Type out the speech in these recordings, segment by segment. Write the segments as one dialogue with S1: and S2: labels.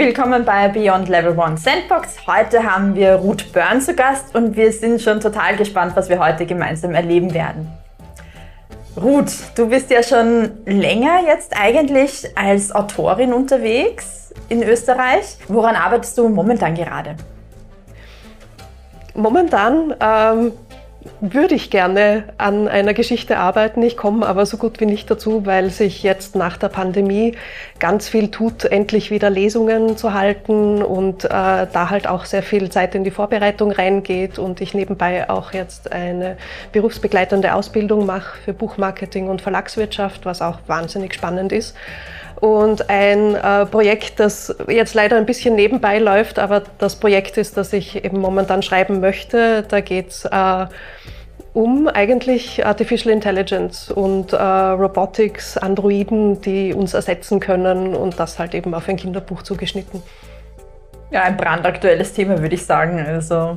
S1: Willkommen bei Beyond Level 1 Sandbox. Heute haben wir Ruth Byrne zu Gast und wir sind schon total gespannt, was wir heute gemeinsam erleben werden. Ruth, du bist ja schon länger jetzt eigentlich als Autorin unterwegs in Österreich. Woran arbeitest du momentan gerade?
S2: Momentan ähm, würde ich gerne an einer Geschichte arbeiten. Ich komme aber so gut wie nicht dazu, weil sich jetzt nach der Pandemie ganz viel tut, endlich wieder Lesungen zu halten und äh, da halt auch sehr viel Zeit in die Vorbereitung reingeht und ich nebenbei auch jetzt eine berufsbegleitende Ausbildung mache für Buchmarketing und Verlagswirtschaft, was auch wahnsinnig spannend ist. Und ein äh, Projekt, das jetzt leider ein bisschen nebenbei läuft, aber das Projekt ist, das ich eben momentan schreiben möchte. Da geht es äh, um eigentlich Artificial Intelligence und äh, Robotics, Androiden, die uns ersetzen können und das halt eben auf ein Kinderbuch zugeschnitten.
S1: Ja, ein brandaktuelles Thema, würde ich sagen. Also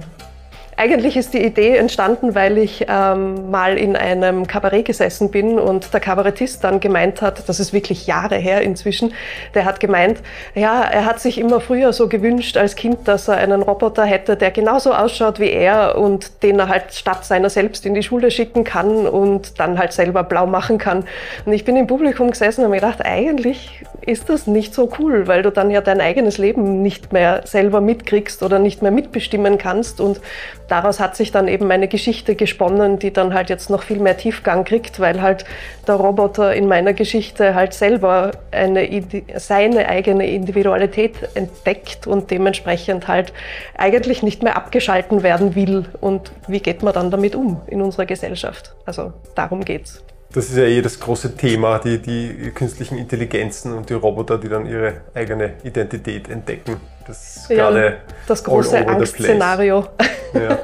S2: eigentlich ist die Idee entstanden, weil ich ähm, mal in einem Kabarett gesessen bin und der Kabarettist dann gemeint hat, das ist wirklich Jahre her inzwischen, der hat gemeint, ja, er hat sich immer früher so gewünscht als Kind, dass er einen Roboter hätte, der genauso ausschaut wie er und den er halt statt seiner selbst in die Schule schicken kann und dann halt selber blau machen kann. Und ich bin im Publikum gesessen und habe mir gedacht, eigentlich ist das nicht so cool, weil du dann ja dein eigenes Leben nicht mehr selber mitkriegst oder nicht mehr mitbestimmen kannst und daraus hat sich dann eben eine Geschichte gesponnen, die dann halt jetzt noch viel mehr Tiefgang kriegt, weil halt der Roboter in meiner Geschichte halt selber eine, seine eigene Individualität entdeckt und dementsprechend halt eigentlich nicht mehr abgeschalten werden will. Und wie geht man dann damit um in unserer Gesellschaft? Also darum geht's.
S3: Das ist ja eh das große Thema, die, die künstlichen Intelligenzen und die Roboter, die dann ihre eigene Identität entdecken.
S2: Das ist ja, gerade das große Angstszenario.
S3: Ja.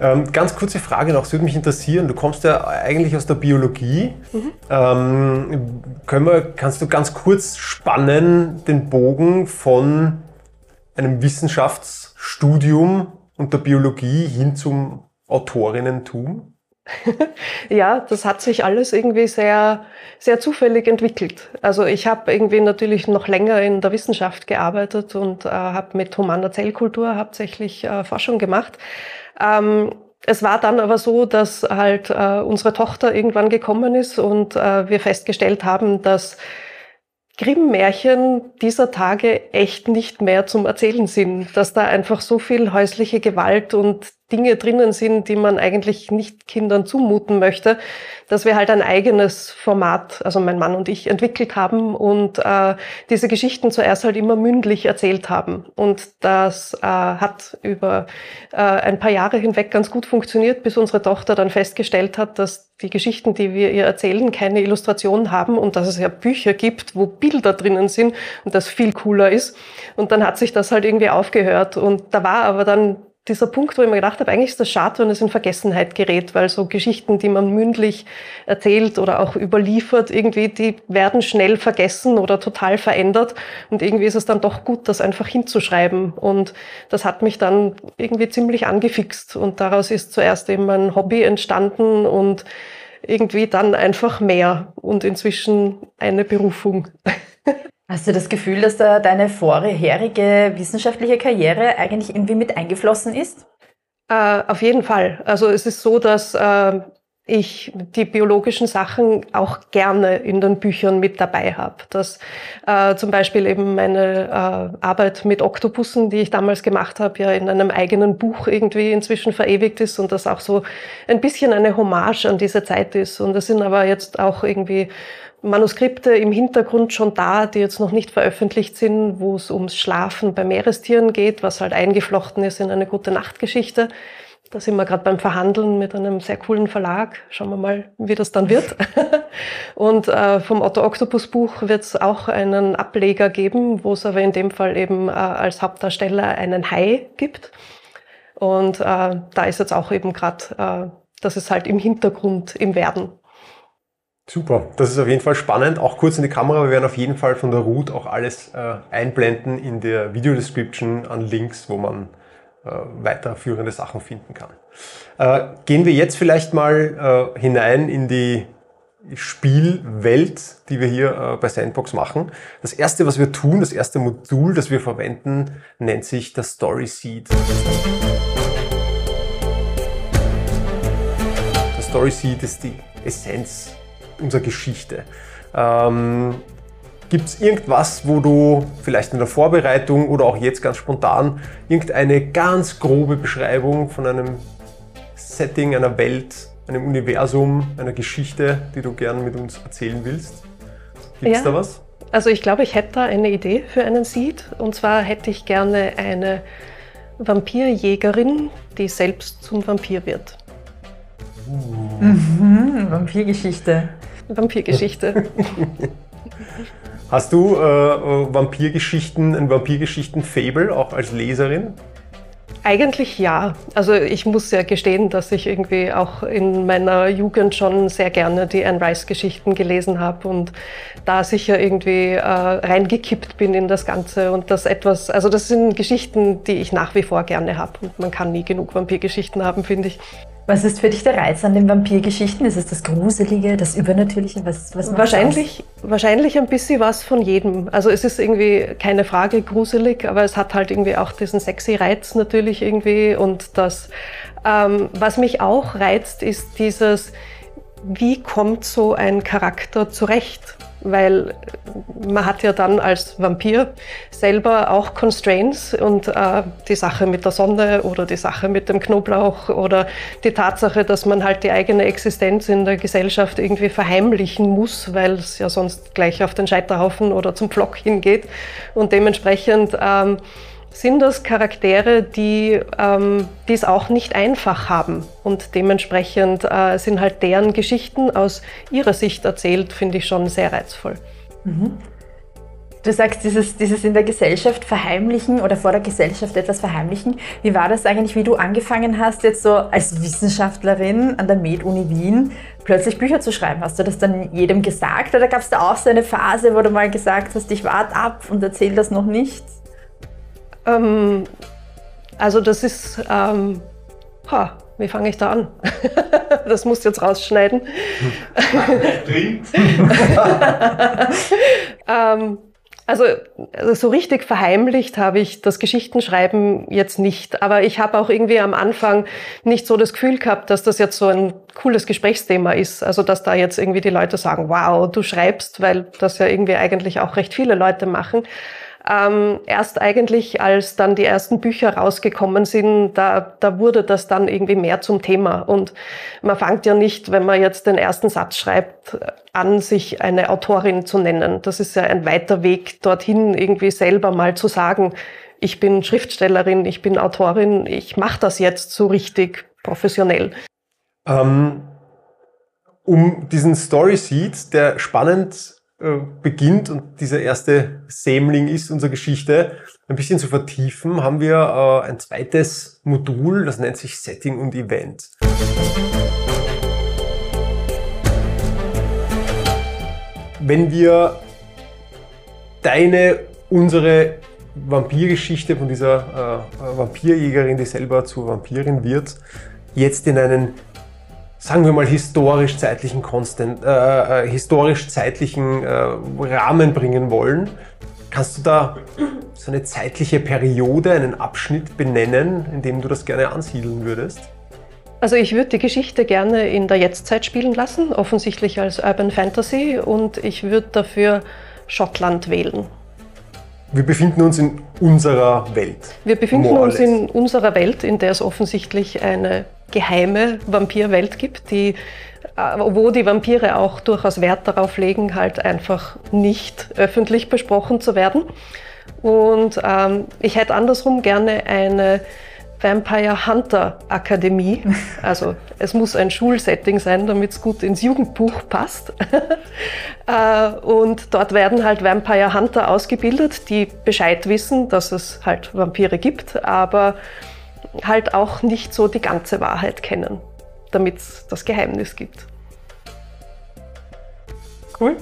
S3: Ähm, ganz kurze Frage noch, es würde mich interessieren. Du kommst ja eigentlich aus der Biologie. Mhm. Ähm, können wir, kannst du ganz kurz spannen den Bogen von einem Wissenschaftsstudium und der Biologie hin zum Autorinnentum?
S2: Ja, das hat sich alles irgendwie sehr, sehr zufällig entwickelt. Also ich habe irgendwie natürlich noch länger in der Wissenschaft gearbeitet und äh, habe mit humaner Zellkultur hauptsächlich äh, Forschung gemacht. Ähm, es war dann aber so, dass halt äh, unsere Tochter irgendwann gekommen ist und äh, wir festgestellt haben, dass Grimm-Märchen dieser Tage echt nicht mehr zum Erzählen sind, dass da einfach so viel häusliche Gewalt und Dinge drinnen sind, die man eigentlich nicht Kindern zumuten möchte, dass wir halt ein eigenes Format, also mein Mann und ich, entwickelt haben und äh, diese Geschichten zuerst halt immer mündlich erzählt haben. Und das äh, hat über äh, ein paar Jahre hinweg ganz gut funktioniert, bis unsere Tochter dann festgestellt hat, dass die Geschichten, die wir ihr erzählen, keine Illustrationen haben und dass es ja Bücher gibt, wo Bilder drinnen sind und das viel cooler ist. Und dann hat sich das halt irgendwie aufgehört. Und da war aber dann dieser Punkt, wo ich mir gedacht habe, eigentlich ist das schade, wenn es in Vergessenheit gerät, weil so Geschichten, die man mündlich erzählt oder auch überliefert, irgendwie, die werden schnell vergessen oder total verändert. Und irgendwie ist es dann doch gut, das einfach hinzuschreiben. Und das hat mich dann irgendwie ziemlich angefixt. Und daraus ist zuerst eben ein Hobby entstanden und irgendwie dann einfach mehr und inzwischen eine Berufung.
S1: Hast du das Gefühl, dass da deine vorherige wissenschaftliche Karriere eigentlich irgendwie mit eingeflossen ist?
S2: Äh, auf jeden Fall. Also es ist so, dass äh, ich die biologischen Sachen auch gerne in den Büchern mit dabei habe. Dass äh, zum Beispiel eben meine äh, Arbeit mit Oktopussen, die ich damals gemacht habe, ja in einem eigenen Buch irgendwie inzwischen verewigt ist und das auch so ein bisschen eine Hommage an diese Zeit ist. Und es sind aber jetzt auch irgendwie Manuskripte im Hintergrund schon da, die jetzt noch nicht veröffentlicht sind, wo es ums Schlafen bei Meerestieren geht, was halt eingeflochten ist in eine gute Nachtgeschichte. Da sind wir gerade beim Verhandeln mit einem sehr coolen Verlag. Schauen wir mal, wie das dann wird. Und äh, vom Otto Octopus Buch wird es auch einen Ableger geben, wo es aber in dem Fall eben äh, als Hauptdarsteller einen Hai gibt. Und äh, da ist jetzt auch eben gerade, äh, das ist halt im Hintergrund im Werden.
S3: Super, das ist auf jeden Fall spannend. Auch kurz in die Kamera, wir werden auf jeden Fall von der Root auch alles äh, einblenden in der Videodescription an Links, wo man äh, weiterführende Sachen finden kann. Äh, gehen wir jetzt vielleicht mal äh, hinein in die Spielwelt, die wir hier äh, bei Sandbox machen. Das erste, was wir tun, das erste Modul, das wir verwenden, nennt sich das Story Seed. Das Story Seed ist die Essenz unserer Geschichte. Ähm, Gibt es irgendwas, wo du vielleicht in der Vorbereitung oder auch jetzt ganz spontan irgendeine ganz grobe Beschreibung von einem Setting, einer Welt, einem Universum, einer Geschichte, die du gern mit uns erzählen willst? Gibt es ja. da was?
S2: Also ich glaube, ich hätte da eine Idee für einen Seed. Und zwar hätte ich gerne eine Vampirjägerin, die selbst zum Vampir wird.
S1: Mhm, Vampirgeschichte.
S2: Vampirgeschichte.
S3: Hast du äh, Vampirgeschichten, ein Vampirgeschichten-Fable auch als Leserin?
S2: Eigentlich ja. Also ich muss ja gestehen, dass ich irgendwie auch in meiner Jugend schon sehr gerne die Anne Rice-Geschichten gelesen habe und da sicher irgendwie äh, reingekippt bin in das Ganze und das etwas, also das sind Geschichten, die ich nach wie vor gerne habe und man kann nie genug Vampirgeschichten haben, finde ich.
S1: Was ist für dich der Reiz an den Vampirgeschichten? Ist es das Gruselige, das Übernatürliche?
S2: Was, was wahrscheinlich, wahrscheinlich ein bisschen was von jedem. Also es ist irgendwie keine Frage gruselig, aber es hat halt irgendwie auch diesen sexy Reiz natürlich irgendwie. Und das, ähm, was mich auch reizt, ist dieses, wie kommt so ein Charakter zurecht? Weil man hat ja dann als Vampir selber auch Constraints und äh, die Sache mit der Sonne oder die Sache mit dem Knoblauch oder die Tatsache, dass man halt die eigene Existenz in der Gesellschaft irgendwie verheimlichen muss, weil es ja sonst gleich auf den Scheiterhaufen oder zum Pflock hingeht. Und dementsprechend ähm, sind das Charaktere, die ähm, es auch nicht einfach haben. Und dementsprechend äh, sind halt deren Geschichten aus ihrer Sicht erzählt, finde ich schon sehr reizvoll. Mhm.
S1: Du sagst, dieses, dieses in der Gesellschaft verheimlichen oder vor der Gesellschaft etwas verheimlichen. Wie war das eigentlich, wie du angefangen hast, jetzt so als Wissenschaftlerin an der Med-Uni Wien plötzlich Bücher zu schreiben? Hast du das dann jedem gesagt oder gab es da auch so eine Phase, wo du mal gesagt hast, ich warte ab und erzähl das noch nicht?
S2: Ähm, also das ist, ähm, ha, wie fange ich da an? das musst du jetzt rausschneiden. ähm, also, also, so richtig verheimlicht habe ich das Geschichtenschreiben jetzt nicht. Aber ich habe auch irgendwie am Anfang nicht so das Gefühl gehabt, dass das jetzt so ein cooles Gesprächsthema ist. Also dass da jetzt irgendwie die Leute sagen, wow, du schreibst, weil das ja irgendwie eigentlich auch recht viele Leute machen. Ähm, erst eigentlich, als dann die ersten Bücher rausgekommen sind, da, da wurde das dann irgendwie mehr zum Thema. Und man fängt ja nicht, wenn man jetzt den ersten Satz schreibt, an, sich eine Autorin zu nennen. Das ist ja ein weiter Weg dorthin, irgendwie selber mal zu sagen, ich bin Schriftstellerin, ich bin Autorin, ich mache das jetzt so richtig professionell.
S3: Ähm, um diesen Story Seed, der spannend beginnt und dieser erste Sämling ist unserer Geschichte, ein bisschen zu vertiefen, haben wir äh, ein zweites Modul, das nennt sich Setting und Event. Wenn wir deine, unsere Vampirgeschichte von dieser äh, Vampirjägerin, die selber zur Vampirin wird, jetzt in einen sagen wir mal, historisch-zeitlichen äh, äh, historisch-zeitlichen äh, Rahmen bringen wollen. Kannst du da so eine zeitliche Periode, einen Abschnitt benennen, in dem du das gerne ansiedeln würdest?
S2: Also ich würde die Geschichte gerne in der Jetztzeit spielen lassen, offensichtlich als Urban Fantasy, und ich würde dafür Schottland wählen.
S3: Wir befinden uns in unserer Welt.
S2: Wir befinden uns in unserer Welt, in der es offensichtlich eine geheime Vampirwelt gibt, die, äh, wo die Vampire auch durchaus Wert darauf legen, halt einfach nicht öffentlich besprochen zu werden. Und ähm, ich hätte andersrum gerne eine Vampire Hunter Akademie. Also es muss ein Schulsetting sein, damit es gut ins Jugendbuch passt. Äh, und dort werden halt Vampire Hunter ausgebildet, die Bescheid wissen, dass es halt Vampire gibt, aber halt auch nicht so die ganze Wahrheit kennen, damit es das Geheimnis gibt.
S1: Cool.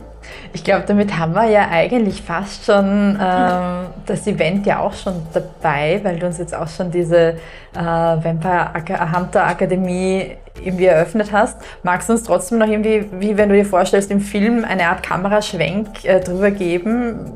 S1: Ich glaube, damit haben wir ja eigentlich fast schon ähm, das Event ja auch schon dabei, weil du uns jetzt auch schon diese äh, Vampire Hunter Akademie irgendwie eröffnet hast. Magst du uns trotzdem noch irgendwie, wie wenn du dir vorstellst, im Film eine Art Kameraschwenk äh, drüber geben?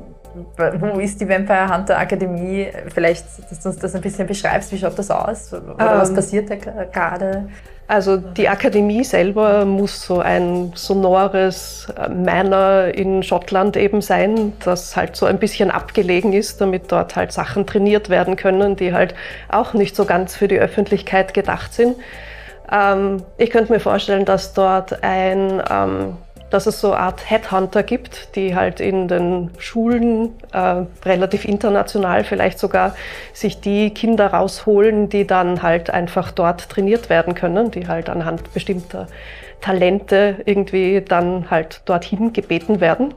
S1: Wo ist die Vampire Hunter Akademie? Vielleicht, dass du uns das ein bisschen beschreibst. Wie schaut das aus? Oder ähm, was passiert da gerade?
S2: Also die Akademie selber muss so ein sonores äh, Manor in Schottland eben sein, das halt so ein bisschen abgelegen ist, damit dort halt Sachen trainiert werden können, die halt auch nicht so ganz für die Öffentlichkeit gedacht sind. Ähm, ich könnte mir vorstellen, dass dort ein ähm, dass es so eine Art Headhunter gibt, die halt in den Schulen äh, relativ international vielleicht sogar sich die Kinder rausholen, die dann halt einfach dort trainiert werden können, die halt anhand bestimmter Talente irgendwie dann halt dorthin gebeten werden.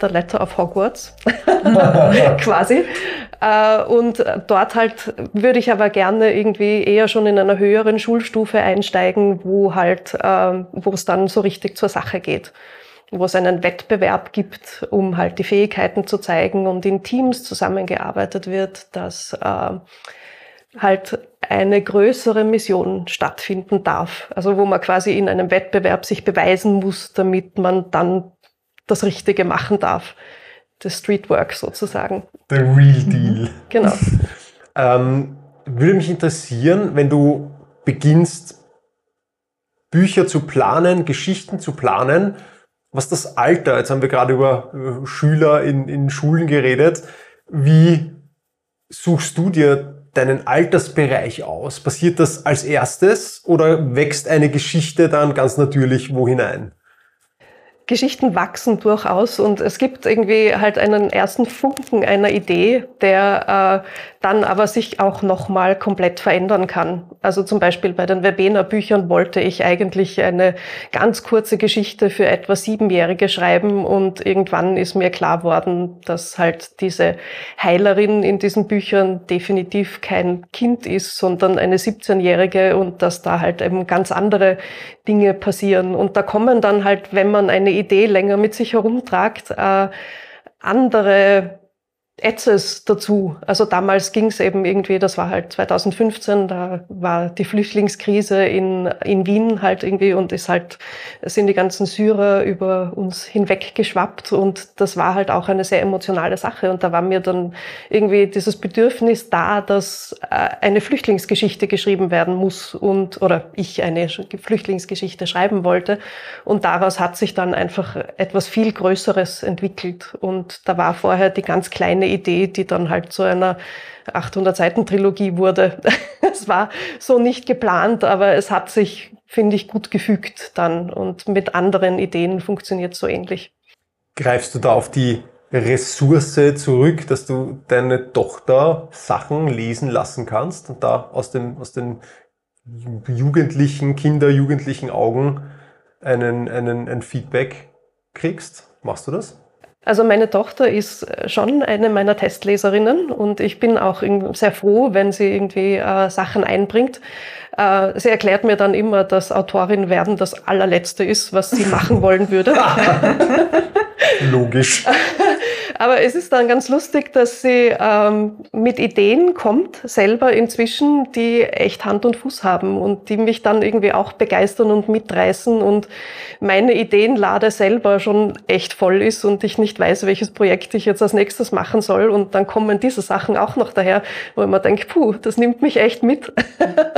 S2: Der Letter of Hogwarts quasi. Äh, und dort halt würde ich aber gerne irgendwie eher schon in einer höheren Schulstufe einsteigen, wo halt, äh, wo es dann so richtig zur Sache geht wo es einen Wettbewerb gibt, um halt die Fähigkeiten zu zeigen und in Teams zusammengearbeitet wird, dass äh, halt eine größere Mission stattfinden darf. Also wo man quasi in einem Wettbewerb sich beweisen muss, damit man dann das Richtige machen darf. Das Streetwork sozusagen.
S3: The real deal.
S2: Genau.
S3: ähm, würde mich interessieren, wenn du beginnst, Bücher zu planen, Geschichten zu planen, was das Alter, jetzt haben wir gerade über Schüler in, in Schulen geredet, wie suchst du dir deinen Altersbereich aus? Passiert das als erstes oder wächst eine Geschichte dann ganz natürlich wo hinein?
S2: Geschichten wachsen durchaus und es gibt irgendwie halt einen ersten Funken einer Idee, der äh, dann aber sich auch nochmal komplett verändern kann. Also zum Beispiel bei den Verbena Büchern wollte ich eigentlich eine ganz kurze Geschichte für etwa Siebenjährige schreiben und irgendwann ist mir klar worden, dass halt diese Heilerin in diesen Büchern definitiv kein Kind ist, sondern eine 17-Jährige und dass da halt eben ganz andere Dinge passieren. Und da kommen dann halt, wenn man eine Idee länger mit sich herumtragt, äh, andere Etzes dazu. Also damals ging es eben irgendwie, das war halt 2015, da war die Flüchtlingskrise in, in Wien halt irgendwie und ist halt, sind die ganzen Syrer über uns hinweg geschwappt und das war halt auch eine sehr emotionale Sache und da war mir dann irgendwie dieses Bedürfnis da, dass äh, eine Flüchtlingsgeschichte geschrieben werden muss und, oder ich eine Flüchtlingsgeschichte schreiben wollte und daraus hat sich dann einfach etwas viel Größeres entwickelt und da war vorher die ganz kleine eine Idee, die dann halt zu einer 800-Seiten-Trilogie wurde. es war so nicht geplant, aber es hat sich, finde ich, gut gefügt dann und mit anderen Ideen funktioniert so ähnlich.
S3: Greifst du da auf die Ressource zurück, dass du deine Tochter Sachen lesen lassen kannst und da aus, dem, aus den jugendlichen, Kinder, jugendlichen Augen einen, einen, ein Feedback kriegst? Machst du das?
S2: Also meine Tochter ist äh, schon eine meiner Testleserinnen und ich bin auch sehr froh, wenn sie irgendwie äh, Sachen einbringt. Äh, sie erklärt mir dann immer, dass Autorin werden das allerletzte ist, was sie machen wollen würde.
S3: Logisch.
S2: Aber es ist dann ganz lustig, dass sie ähm, mit Ideen kommt, selber inzwischen, die echt Hand und Fuß haben und die mich dann irgendwie auch begeistern und mitreißen und meine Ideenlade selber schon echt voll ist und ich nicht weiß, welches Projekt ich jetzt als nächstes machen soll. Und dann kommen diese Sachen auch noch daher, wo mir denke, puh, das nimmt mich echt mit.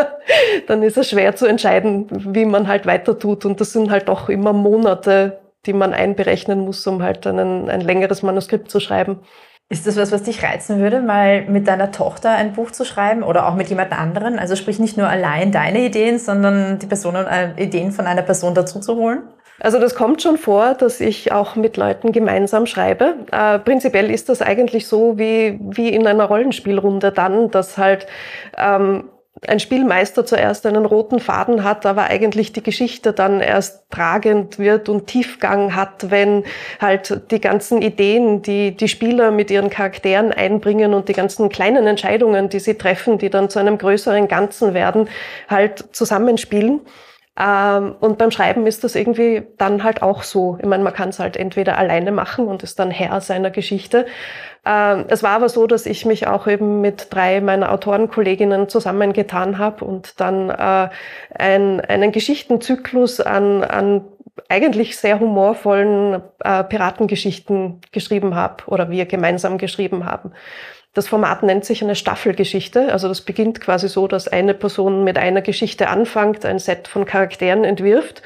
S2: dann ist es schwer zu entscheiden, wie man halt weiter tut. Und das sind halt doch immer Monate, die man einberechnen muss, um halt einen, ein längeres Manuskript zu schreiben.
S1: Ist das was, was dich reizen würde, mal mit deiner Tochter ein Buch zu schreiben oder auch mit jemand anderen? Also sprich nicht nur allein deine Ideen, sondern die Personen, äh, Ideen von einer Person dazu zu holen?
S2: Also das kommt schon vor, dass ich auch mit Leuten gemeinsam schreibe. Äh, prinzipiell ist das eigentlich so wie, wie in einer Rollenspielrunde dann, dass halt ähm, ein Spielmeister zuerst einen roten Faden hat, aber eigentlich die Geschichte dann erst tragend wird und Tiefgang hat, wenn halt die ganzen Ideen, die die Spieler mit ihren Charakteren einbringen und die ganzen kleinen Entscheidungen, die sie treffen, die dann zu einem größeren Ganzen werden, halt zusammenspielen. Ähm, und beim Schreiben ist das irgendwie dann halt auch so. Ich meine, man kann es halt entweder alleine machen und ist dann Herr seiner Geschichte. Ähm, es war aber so, dass ich mich auch eben mit drei meiner Autorenkolleginnen zusammengetan habe und dann äh, ein, einen Geschichtenzyklus an, an eigentlich sehr humorvollen äh, Piratengeschichten geschrieben habe oder wir gemeinsam geschrieben haben. Das Format nennt sich eine Staffelgeschichte. Also das beginnt quasi so, dass eine Person mit einer Geschichte anfängt, ein Set von Charakteren entwirft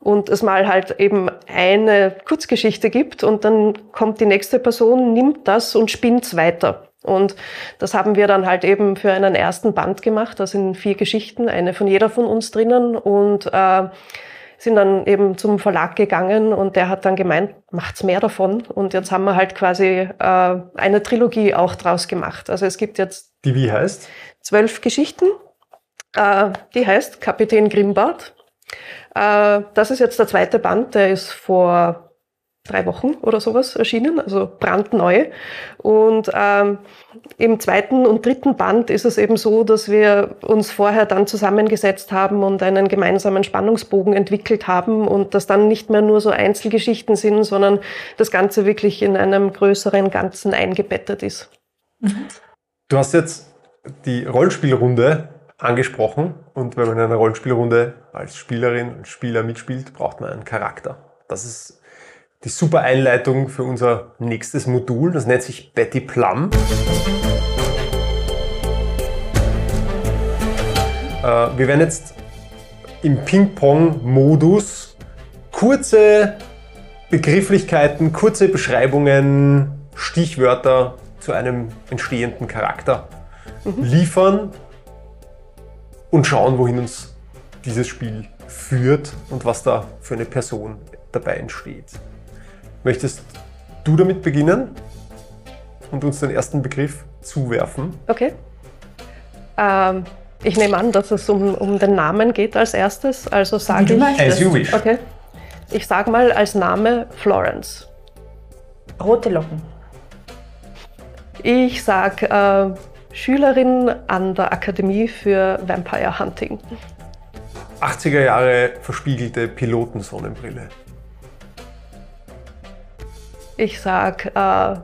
S2: und es mal halt eben eine Kurzgeschichte gibt und dann kommt die nächste Person, nimmt das und spinnt's weiter. Und das haben wir dann halt eben für einen ersten Band gemacht. Da sind vier Geschichten, eine von jeder von uns drinnen und äh, sind dann eben zum Verlag gegangen und der hat dann gemeint, macht's mehr davon. Und jetzt haben wir halt quasi äh, eine Trilogie auch draus gemacht. Also es gibt jetzt.
S3: Die wie heißt?
S2: Zwölf Geschichten. Äh, die heißt Kapitän Grimbart. Äh, das ist jetzt der zweite Band, der ist vor drei Wochen oder sowas erschienen, also brandneu. Und ähm, im zweiten und dritten Band ist es eben so, dass wir uns vorher dann zusammengesetzt haben und einen gemeinsamen Spannungsbogen entwickelt haben und das dann nicht mehr nur so Einzelgeschichten sind, sondern das Ganze wirklich in einem größeren Ganzen eingebettet ist.
S3: Du hast jetzt die Rollenspielrunde angesprochen und wenn man in einer Rollenspielrunde als Spielerin und Spieler mitspielt, braucht man einen Charakter. Das ist die super Einleitung für unser nächstes Modul. Das nennt sich Betty Plum. Äh, wir werden jetzt im Ping-Pong-Modus kurze Begrifflichkeiten, kurze Beschreibungen, Stichwörter zu einem entstehenden Charakter liefern und schauen, wohin uns dieses Spiel führt und was da für eine Person dabei entsteht. Möchtest du damit beginnen und uns den ersten Begriff zuwerfen?
S2: Okay. Ähm, ich nehme an, dass es um, um den Namen geht als erstes. Also sage ich.
S3: As you wish.
S2: Okay. Ich sage mal als Name Florence.
S1: Rote Locken.
S2: Ich sage äh, Schülerin an der Akademie für Vampire Hunting.
S3: 80er Jahre verspiegelte Pilotensonnenbrille.
S2: Ich sag äh,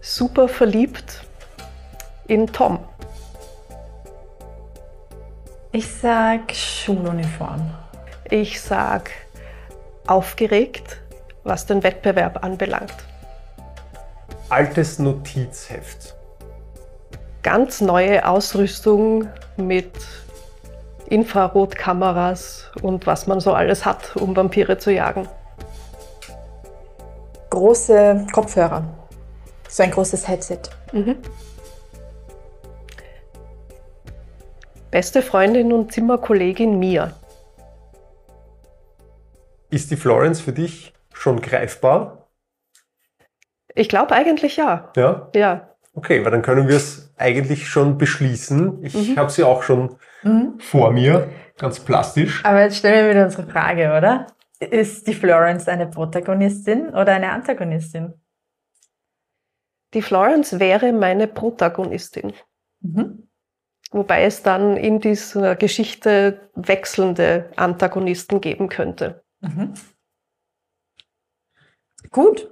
S2: super verliebt in Tom.
S1: Ich sag Schuluniform.
S2: Ich sag aufgeregt, was den Wettbewerb anbelangt.
S3: Altes Notizheft.
S2: Ganz neue Ausrüstung mit Infrarotkameras und was man so alles hat, um Vampire zu jagen
S1: große Kopfhörer. So ein großes Headset. Mhm.
S2: Beste Freundin und Zimmerkollegin Mia.
S3: Ist die Florence für dich schon greifbar?
S2: Ich glaube eigentlich ja.
S3: Ja?
S2: Ja.
S3: Okay, weil dann können wir es eigentlich schon beschließen. Ich mhm. habe sie auch schon mhm. vor mir, ganz plastisch.
S1: Aber jetzt stellen wir wieder unsere Frage, oder? Ist die Florence eine Protagonistin oder eine Antagonistin?
S2: Die Florence wäre meine Protagonistin. Mhm. Wobei es dann in dieser Geschichte wechselnde Antagonisten geben könnte. Mhm.
S1: Gut.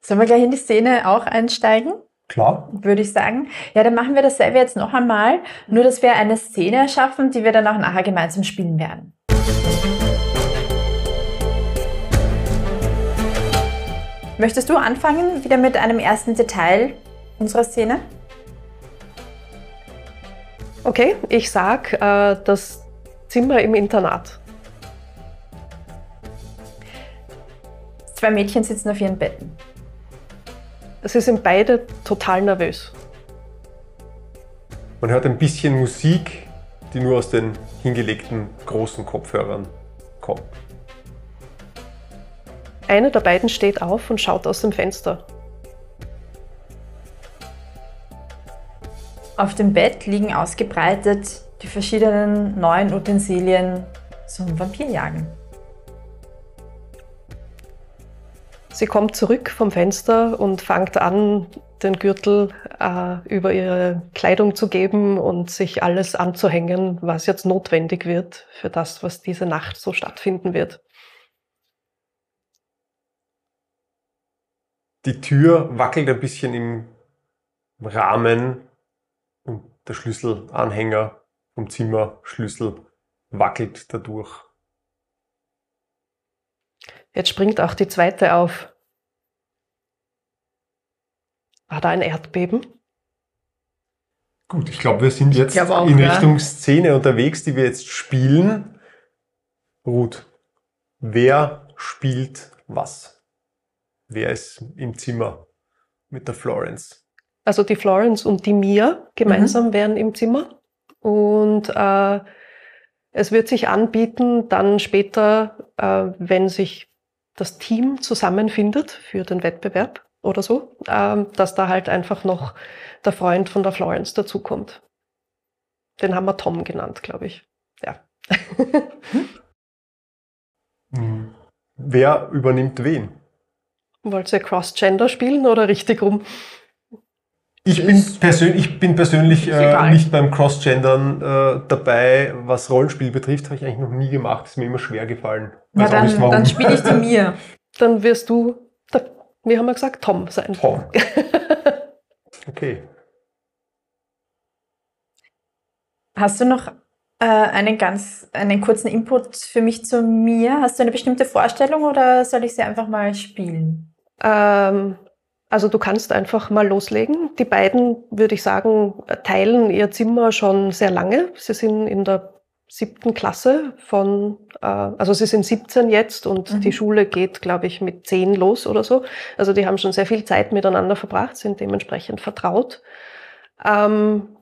S1: Sollen wir gleich in die Szene auch einsteigen?
S3: Klar.
S1: Würde ich sagen. Ja, dann machen wir dasselbe jetzt noch einmal, nur dass wir eine Szene erschaffen, die wir dann auch nachher gemeinsam spielen werden. Möchtest du anfangen, wieder mit einem ersten Detail unserer Szene?
S2: Okay, ich sag äh, das Zimmer im Internat.
S1: Zwei Mädchen sitzen auf ihren Betten.
S2: Sie sind beide total nervös.
S3: Man hört ein bisschen Musik, die nur aus den hingelegten großen Kopfhörern kommt.
S2: Eine der beiden steht auf und schaut aus dem Fenster.
S1: Auf dem Bett liegen ausgebreitet die verschiedenen neuen Utensilien zum Vampirjagen.
S2: Sie kommt zurück vom Fenster und fängt an, den Gürtel äh, über ihre Kleidung zu geben und sich alles anzuhängen, was jetzt notwendig wird für das, was diese Nacht so stattfinden wird.
S3: Die Tür wackelt ein bisschen im Rahmen und der Schlüsselanhänger vom Zimmerschlüssel wackelt dadurch.
S2: Jetzt springt auch die zweite auf. War da ein Erdbeben?
S3: Gut, ich glaube, wir sind jetzt
S1: auch,
S3: in
S1: ja.
S3: Richtung Szene unterwegs, die wir jetzt spielen. Ruth, wer spielt was? Wer ist im Zimmer mit der Florence?
S2: Also die Florence und die Mia gemeinsam wären im Zimmer. Und äh, es wird sich anbieten, dann später, äh, wenn sich das Team zusammenfindet für den Wettbewerb oder so, äh, dass da halt einfach noch der Freund von der Florence dazukommt. Den haben wir Tom genannt, glaube ich. Ja.
S3: Hm. Wer übernimmt wen?
S2: Wollt ihr Cross-Gender spielen oder richtig rum?
S3: Ich bin, persönlich, ich bin persönlich äh, nicht beim Cross-Gendern äh, dabei, was Rollenspiel betrifft, habe ich eigentlich noch nie gemacht. Ist mir immer schwer gefallen.
S1: Na
S3: Weiß auch nicht
S1: dann,
S3: warum.
S1: dann spiele ich die mir.
S2: Dann wirst du, der, wie haben wir gesagt, Tom sein.
S3: Tom. Okay.
S1: Hast du noch äh, einen ganz, einen kurzen Input für mich zu mir? Hast du eine bestimmte Vorstellung oder soll ich sie einfach mal spielen?
S2: Ähm, also du kannst einfach mal loslegen. Die beiden, würde ich sagen, teilen ihr Zimmer schon sehr lange. Sie sind in der siebten Klasse von, äh, also sie sind 17 jetzt und
S1: Mhm.
S2: die Schule geht, glaube ich, mit 10 los oder so. Also die haben schon sehr viel Zeit miteinander verbracht, sind dementsprechend vertraut. Ähm,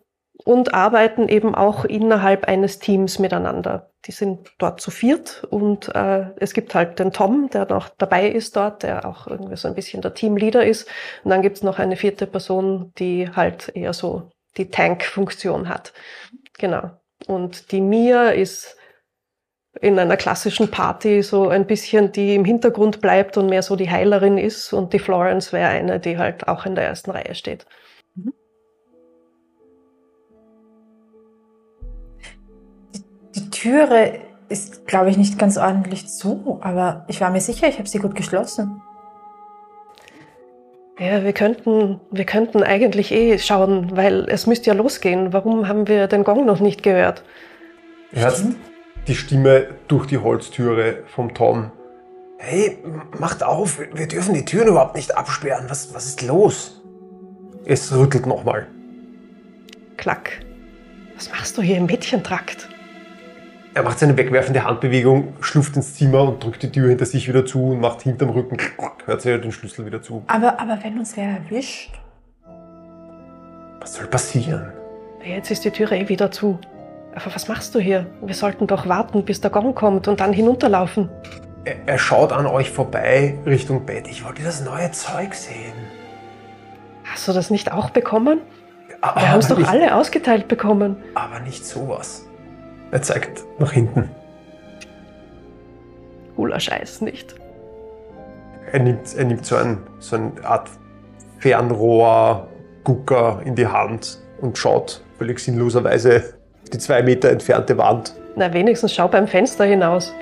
S2: und arbeiten eben auch innerhalb eines Teams miteinander. Die sind dort zu viert und äh, es gibt halt den Tom, der noch dabei ist dort, der auch irgendwie so ein bisschen der Teamleader ist. Und dann gibt's noch eine vierte Person, die halt eher so die Tank-Funktion hat. Genau. Und die Mia ist in einer klassischen Party so ein bisschen, die im Hintergrund bleibt und mehr so die Heilerin ist. Und die Florence wäre eine, die halt auch in der ersten Reihe steht.
S1: Türe ist, glaube ich, nicht ganz ordentlich zu, aber ich war mir sicher, ich habe sie gut geschlossen.
S2: Ja, wir könnten, wir könnten eigentlich eh schauen, weil es müsste ja losgehen. Warum haben wir den Gong noch nicht gehört?
S3: Hört die Stimme durch die Holztüre vom Tom. Hey, macht auf, wir dürfen die Türen überhaupt nicht absperren. Was, was ist los? Es rüttelt nochmal.
S2: Klack. Was machst du hier im Mädchentrakt?
S3: Er macht seine wegwerfende Handbewegung, schlupft ins Zimmer und drückt die Tür hinter sich wieder zu und macht hinterm Rücken, hört sich den Schlüssel wieder zu.
S1: Aber, aber wenn uns wer erwischt?
S3: Was soll passieren?
S2: Jetzt ist die Türe eh wieder zu. Aber was machst du hier? Wir sollten doch warten, bis der Gong kommt und dann hinunterlaufen.
S3: Er, er schaut an euch vorbei Richtung Bett. Ich wollte das neue Zeug sehen.
S2: Hast du das nicht auch bekommen?
S3: Aber
S2: Wir haben es doch
S3: nicht,
S2: alle ausgeteilt bekommen.
S3: Aber nicht sowas. Er zeigt nach hinten.
S2: Cooler Scheiß, nicht?
S3: Er nimmt, er nimmt so, ein, so eine Art Fernrohr-Gucker in die Hand und schaut völlig sinnloserweise die zwei Meter entfernte Wand.
S2: Na, wenigstens schau beim Fenster hinaus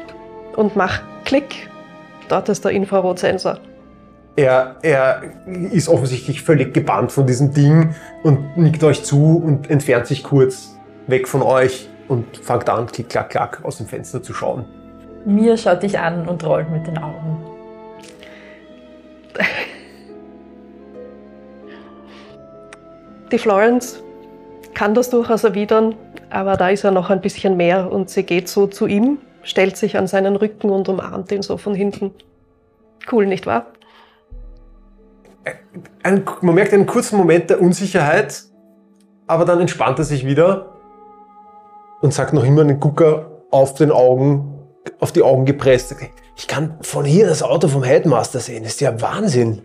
S2: und mach Klick. Dort ist der Infrarotsensor.
S3: Er, er ist offensichtlich völlig gebannt von diesem Ding und nickt euch zu und entfernt sich kurz weg von euch und fängt an, klick, klack, klack, aus dem Fenster zu schauen.
S1: Mir schaut dich an und rollt mit den Augen.
S2: Die Florence kann das durchaus erwidern, aber da ist ja noch ein bisschen mehr und sie geht so zu ihm, stellt sich an seinen Rücken und umarmt ihn so von hinten. Cool, nicht wahr?
S3: Ein, man merkt einen kurzen Moment der Unsicherheit, aber dann entspannt er sich wieder und sagt noch immer einen Gucker auf den Augen, auf die Augen gepresst. Ich kann von hier das Auto vom Headmaster sehen. Das ist ja Wahnsinn.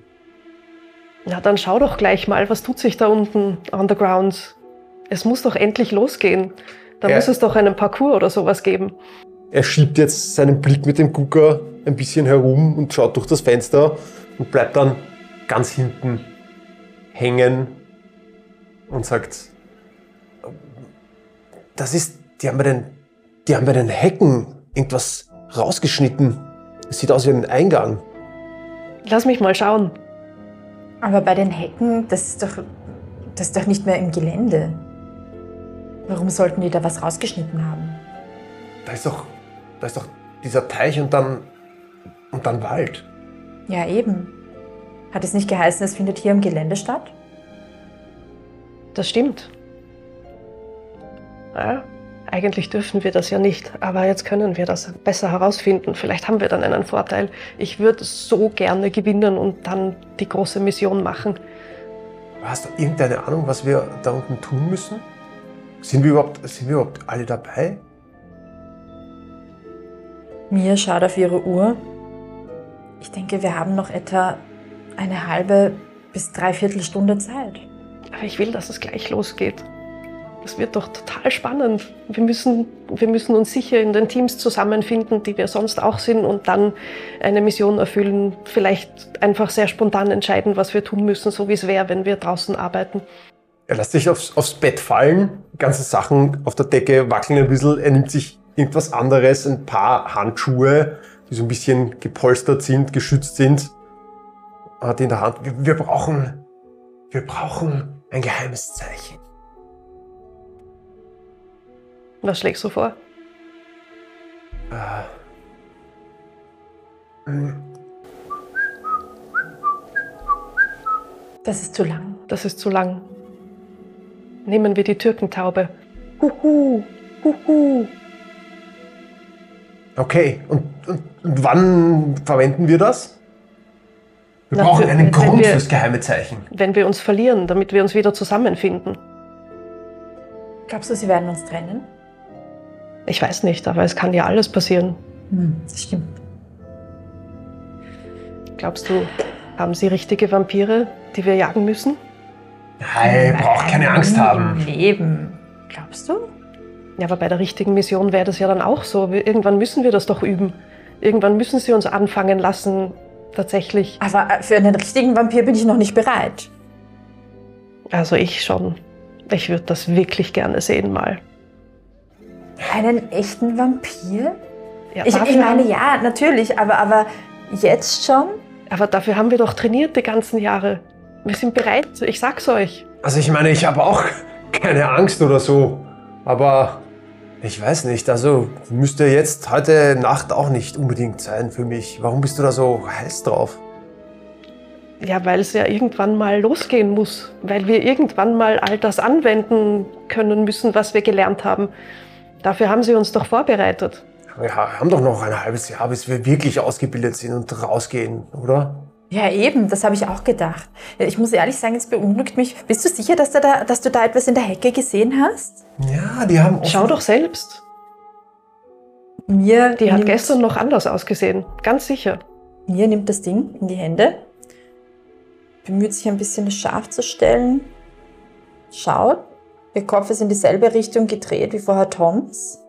S2: Na, dann schau doch gleich mal, was tut sich da unten on the ground. Es muss doch endlich losgehen. Da
S3: Ja.
S2: muss es doch einen Parcours oder sowas geben.
S3: Er schiebt jetzt seinen Blick mit dem Gucker ein bisschen herum und schaut durch das Fenster und bleibt dann ganz hinten hängen und sagt, das ist, die haben bei den, die haben bei den Hecken irgendwas rausgeschnitten. Es sieht aus wie ein Eingang.
S2: Lass mich mal schauen.
S1: Aber bei den Hecken, das ist doch, das ist doch nicht mehr im Gelände. Warum sollten die da was rausgeschnitten haben?
S3: Da ist doch, da ist doch dieser Teich und dann, und dann Wald.
S1: Ja, eben. Hat es nicht geheißen, es findet hier im Gelände statt?
S2: Das stimmt. Ja, eigentlich dürfen wir das ja nicht, aber jetzt können wir das besser herausfinden. Vielleicht haben wir dann einen Vorteil. Ich würde so gerne gewinnen und dann die große Mission machen.
S3: Hast du irgendeine Ahnung, was wir da unten tun müssen? Sind wir überhaupt, sind wir überhaupt alle dabei?
S1: Mia schaut auf ihre Uhr. Ich denke, wir haben noch etwa eine halbe bis dreiviertel Stunde Zeit.
S2: Aber ich will, dass es gleich losgeht. Das wird doch total spannend. Wir müssen, wir müssen uns sicher in den Teams zusammenfinden, die wir sonst auch sind, und dann eine Mission erfüllen. Vielleicht einfach sehr spontan entscheiden, was wir tun müssen, so wie es wäre, wenn wir draußen arbeiten.
S3: Er lässt sich aufs, aufs Bett fallen, ganze Sachen auf der Decke wackeln ein bisschen. Er nimmt sich irgendwas anderes, ein paar Handschuhe, die so ein bisschen gepolstert sind, geschützt sind. Hat in der Hand. Wir, wir brauchen, wir brauchen ein geheimes Zeichen.
S2: Was schlägst du vor?
S1: Das ist zu lang.
S2: Das ist zu lang. Nehmen wir die Türkentaube. Huhu, huhu.
S3: Okay, und, und, und wann verwenden wir das? Wir
S2: Na,
S3: brauchen einen Grund
S2: wir-
S3: fürs geheime Zeichen.
S2: Wenn wir uns verlieren, damit wir uns wieder zusammenfinden.
S1: Glaubst du, sie werden uns trennen?
S2: Ich weiß nicht, aber es kann ja alles passieren.
S1: Hm, das stimmt.
S2: Glaubst du, haben sie richtige Vampire, die wir jagen müssen?
S3: Nein, braucht keine Angst
S1: Im
S3: haben.
S1: Leben. Glaubst du?
S2: Ja, aber bei der richtigen Mission wäre das ja dann auch so. Irgendwann müssen wir das doch üben. Irgendwann müssen sie uns anfangen lassen, tatsächlich.
S1: Aber für einen richtigen Vampir bin ich noch nicht bereit.
S2: Also ich schon. Ich würde das wirklich gerne sehen mal.
S1: Einen echten Vampir?
S2: Ja,
S1: Ich, ich meine, ja, natürlich, aber, aber jetzt schon?
S2: Aber dafür haben wir doch trainiert die ganzen Jahre. Wir sind bereit, ich sag's euch.
S3: Also ich meine, ich habe auch keine Angst oder so. Aber ich weiß nicht, also müsste jetzt heute Nacht auch nicht unbedingt sein für mich. Warum bist du da so heiß drauf?
S2: Ja, weil es ja irgendwann mal losgehen muss. Weil wir irgendwann mal all das anwenden können müssen, was wir gelernt haben. Dafür haben sie uns doch vorbereitet.
S3: Wir haben doch noch ein halbes Jahr, bis wir wirklich ausgebildet sind und rausgehen, oder?
S1: Ja, eben, das habe ich auch gedacht. Ich muss ehrlich sagen, es beunruhigt mich. Bist du sicher, dass du, da, dass du da etwas in der Hecke gesehen hast?
S3: Ja, die haben.
S2: Schau doch selbst.
S1: Mir
S2: Die hat gestern noch anders ausgesehen. Ganz sicher.
S1: Mir nimmt das Ding in die Hände, bemüht sich ein bisschen es scharf zu stellen, schaut, ihr Kopf ist in dieselbe Richtung gedreht wie vorher Toms.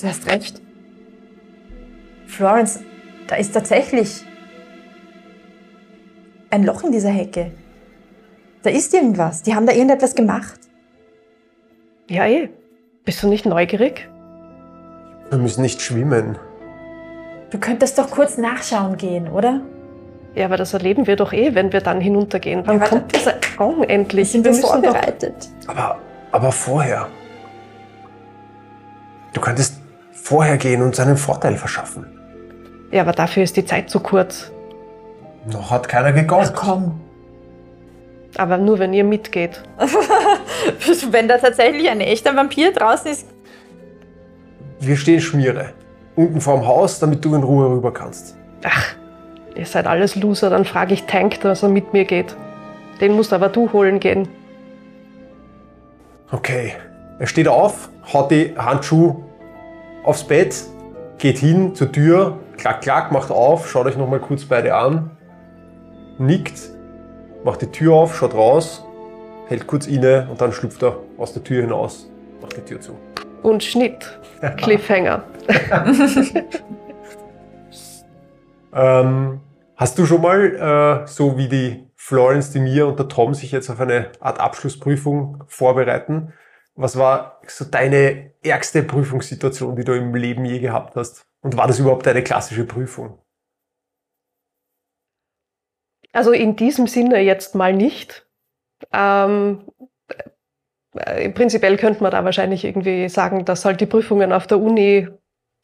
S1: Du hast recht. Florence, da ist tatsächlich ein Loch in dieser Hecke. Da ist irgendwas. Die haben da irgendetwas gemacht.
S2: Ja, eh. Bist du nicht neugierig?
S3: Wir müssen nicht schwimmen.
S1: Du könntest doch kurz nachschauen gehen, oder?
S2: Ja, aber das erleben wir doch eh, wenn wir dann hinuntergehen. Wann
S1: Ja,
S2: kommt dieser Gong endlich?
S1: Sind wir
S2: müssen doch-
S1: vorbereitet?
S3: Aber, aber vorher. Du könntest vorher gehen und seinen Vorteil verschaffen.
S2: Ja, aber dafür ist die Zeit zu kurz.
S3: Noch hat keiner
S1: Ach
S3: gegongt.
S1: komm.
S2: Aber nur, wenn ihr mitgeht.
S1: Wenn da tatsächlich ein echter Vampir draußen ist.
S3: Wir stehen Schmiere. Unten vorm Haus, damit du in Ruhe rüber kannst.
S2: Ach, ihr seid alles Loser, dann frage ich Tank, dass er mit mir geht. Den musst aber du holen gehen.
S3: Okay. Er steht auf, haut die Handschuhe aufs Bett, geht hin zur Tür, klack, klack, macht auf, schaut euch nochmal kurz beide an, nickt, macht die Tür auf, schaut raus, hält kurz inne und dann schlüpft er aus der Tür hinaus, macht die Tür zu.
S2: Und Schnitt. Cliffhanger.
S3: Ähm, Hast du schon mal, äh, so wie die Florence, die Mia und der Tom sich jetzt auf eine Art Abschlussprüfung vorbereiten, was war so deine ärgste Prüfungssituation, die du im Leben je gehabt hast? Und war das überhaupt eine klassische Prüfung?
S2: Also in diesem Sinne jetzt mal nicht. Ähm, äh, prinzipiell könnte man da wahrscheinlich irgendwie sagen, dass halt die Prüfungen auf der Uni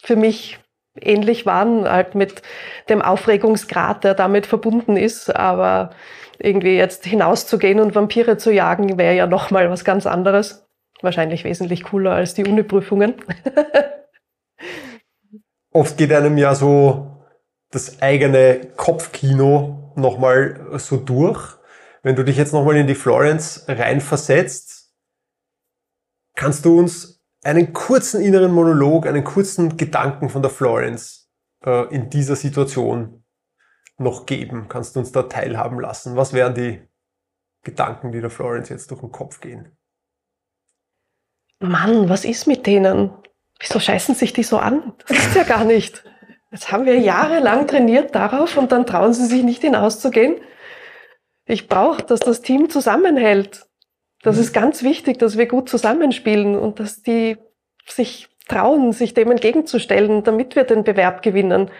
S2: für mich ähnlich waren, halt mit dem Aufregungsgrad, der damit verbunden ist. Aber irgendwie jetzt hinauszugehen und Vampire zu jagen, wäre ja nochmal was ganz anderes. Wahrscheinlich wesentlich cooler als die Uni-Prüfungen.
S3: Oft geht einem ja so das eigene Kopfkino nochmal so durch. Wenn du dich jetzt nochmal in die Florence reinversetzt, kannst du uns einen kurzen inneren Monolog, einen kurzen Gedanken von der Florence äh, in dieser Situation noch geben? Kannst du uns da teilhaben lassen? Was wären die Gedanken, die der Florence jetzt durch den Kopf gehen?
S2: Mann, was ist mit denen? Wieso scheißen sich die so an? Das ist ja gar nicht. Jetzt haben wir jahrelang trainiert darauf und dann trauen sie sich nicht hinauszugehen. Ich brauche, dass das Team zusammenhält. Das ist ganz wichtig, dass wir gut zusammenspielen und dass die sich trauen, sich dem entgegenzustellen, damit wir den Bewerb gewinnen.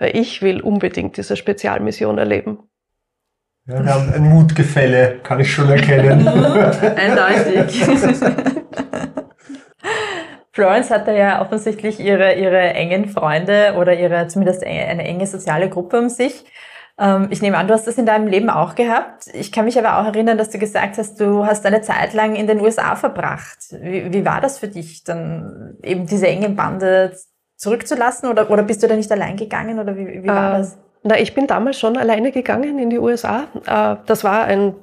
S2: Ich will unbedingt diese Spezialmission erleben.
S3: Ja, wir haben ein Mutgefälle, kann ich schon erkennen.
S1: Eindeutig. Florence hatte ja offensichtlich ihre, ihre engen Freunde oder ihre zumindest eine enge soziale Gruppe um sich. Ähm, ich nehme an, du hast das in deinem Leben auch gehabt. Ich kann mich aber auch erinnern, dass du gesagt hast, du hast eine Zeit lang in den USA verbracht. Wie, wie war das für dich, dann eben diese engen Bande zurückzulassen oder, oder bist du da nicht allein gegangen oder wie, wie war äh, das?
S2: Na, ich bin damals schon alleine gegangen in die USA. Äh, das war ein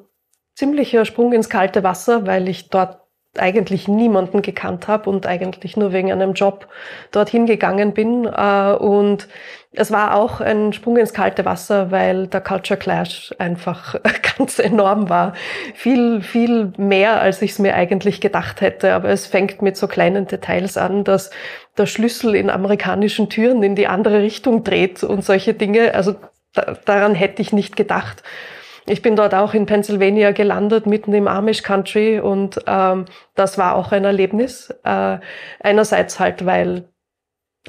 S2: ziemlicher Sprung ins kalte Wasser, weil ich dort eigentlich niemanden gekannt habe und eigentlich nur wegen einem Job dorthin gegangen bin. Äh, und es war auch ein Sprung ins kalte Wasser, weil der Culture Clash einfach ganz enorm war. Viel, viel mehr, als ich es mir eigentlich gedacht hätte. Aber es fängt mit so kleinen Details an, dass der Schlüssel in amerikanischen Türen in die andere Richtung dreht und solche Dinge. Also da, daran hätte ich nicht gedacht. Ich bin dort auch in Pennsylvania gelandet, mitten im Amish Country und ähm, das war auch ein Erlebnis. Äh, einerseits halt, weil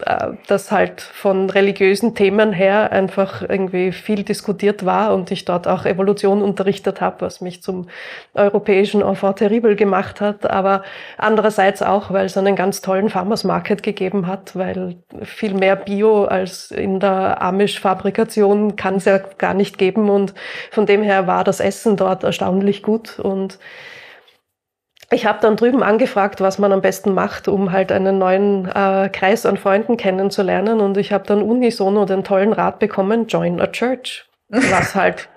S2: äh, das halt von religiösen Themen her einfach irgendwie viel diskutiert war und ich dort auch Evolution unterrichtet habe, was mich zum europäischen Enfant terrible gemacht hat, aber andererseits auch, weil es einen ganz tollen Farmers Market gegeben hat, weil viel mehr Bio als in der Amish-Fabrikation kann es ja gar nicht geben. Und von dem her war das Essen dort erstaunlich gut. Und ich habe dann drüben angefragt, was man am besten macht, um halt einen neuen äh, Kreis an Freunden kennenzulernen. Und ich habe dann unisono den tollen Rat bekommen, join a church. Was halt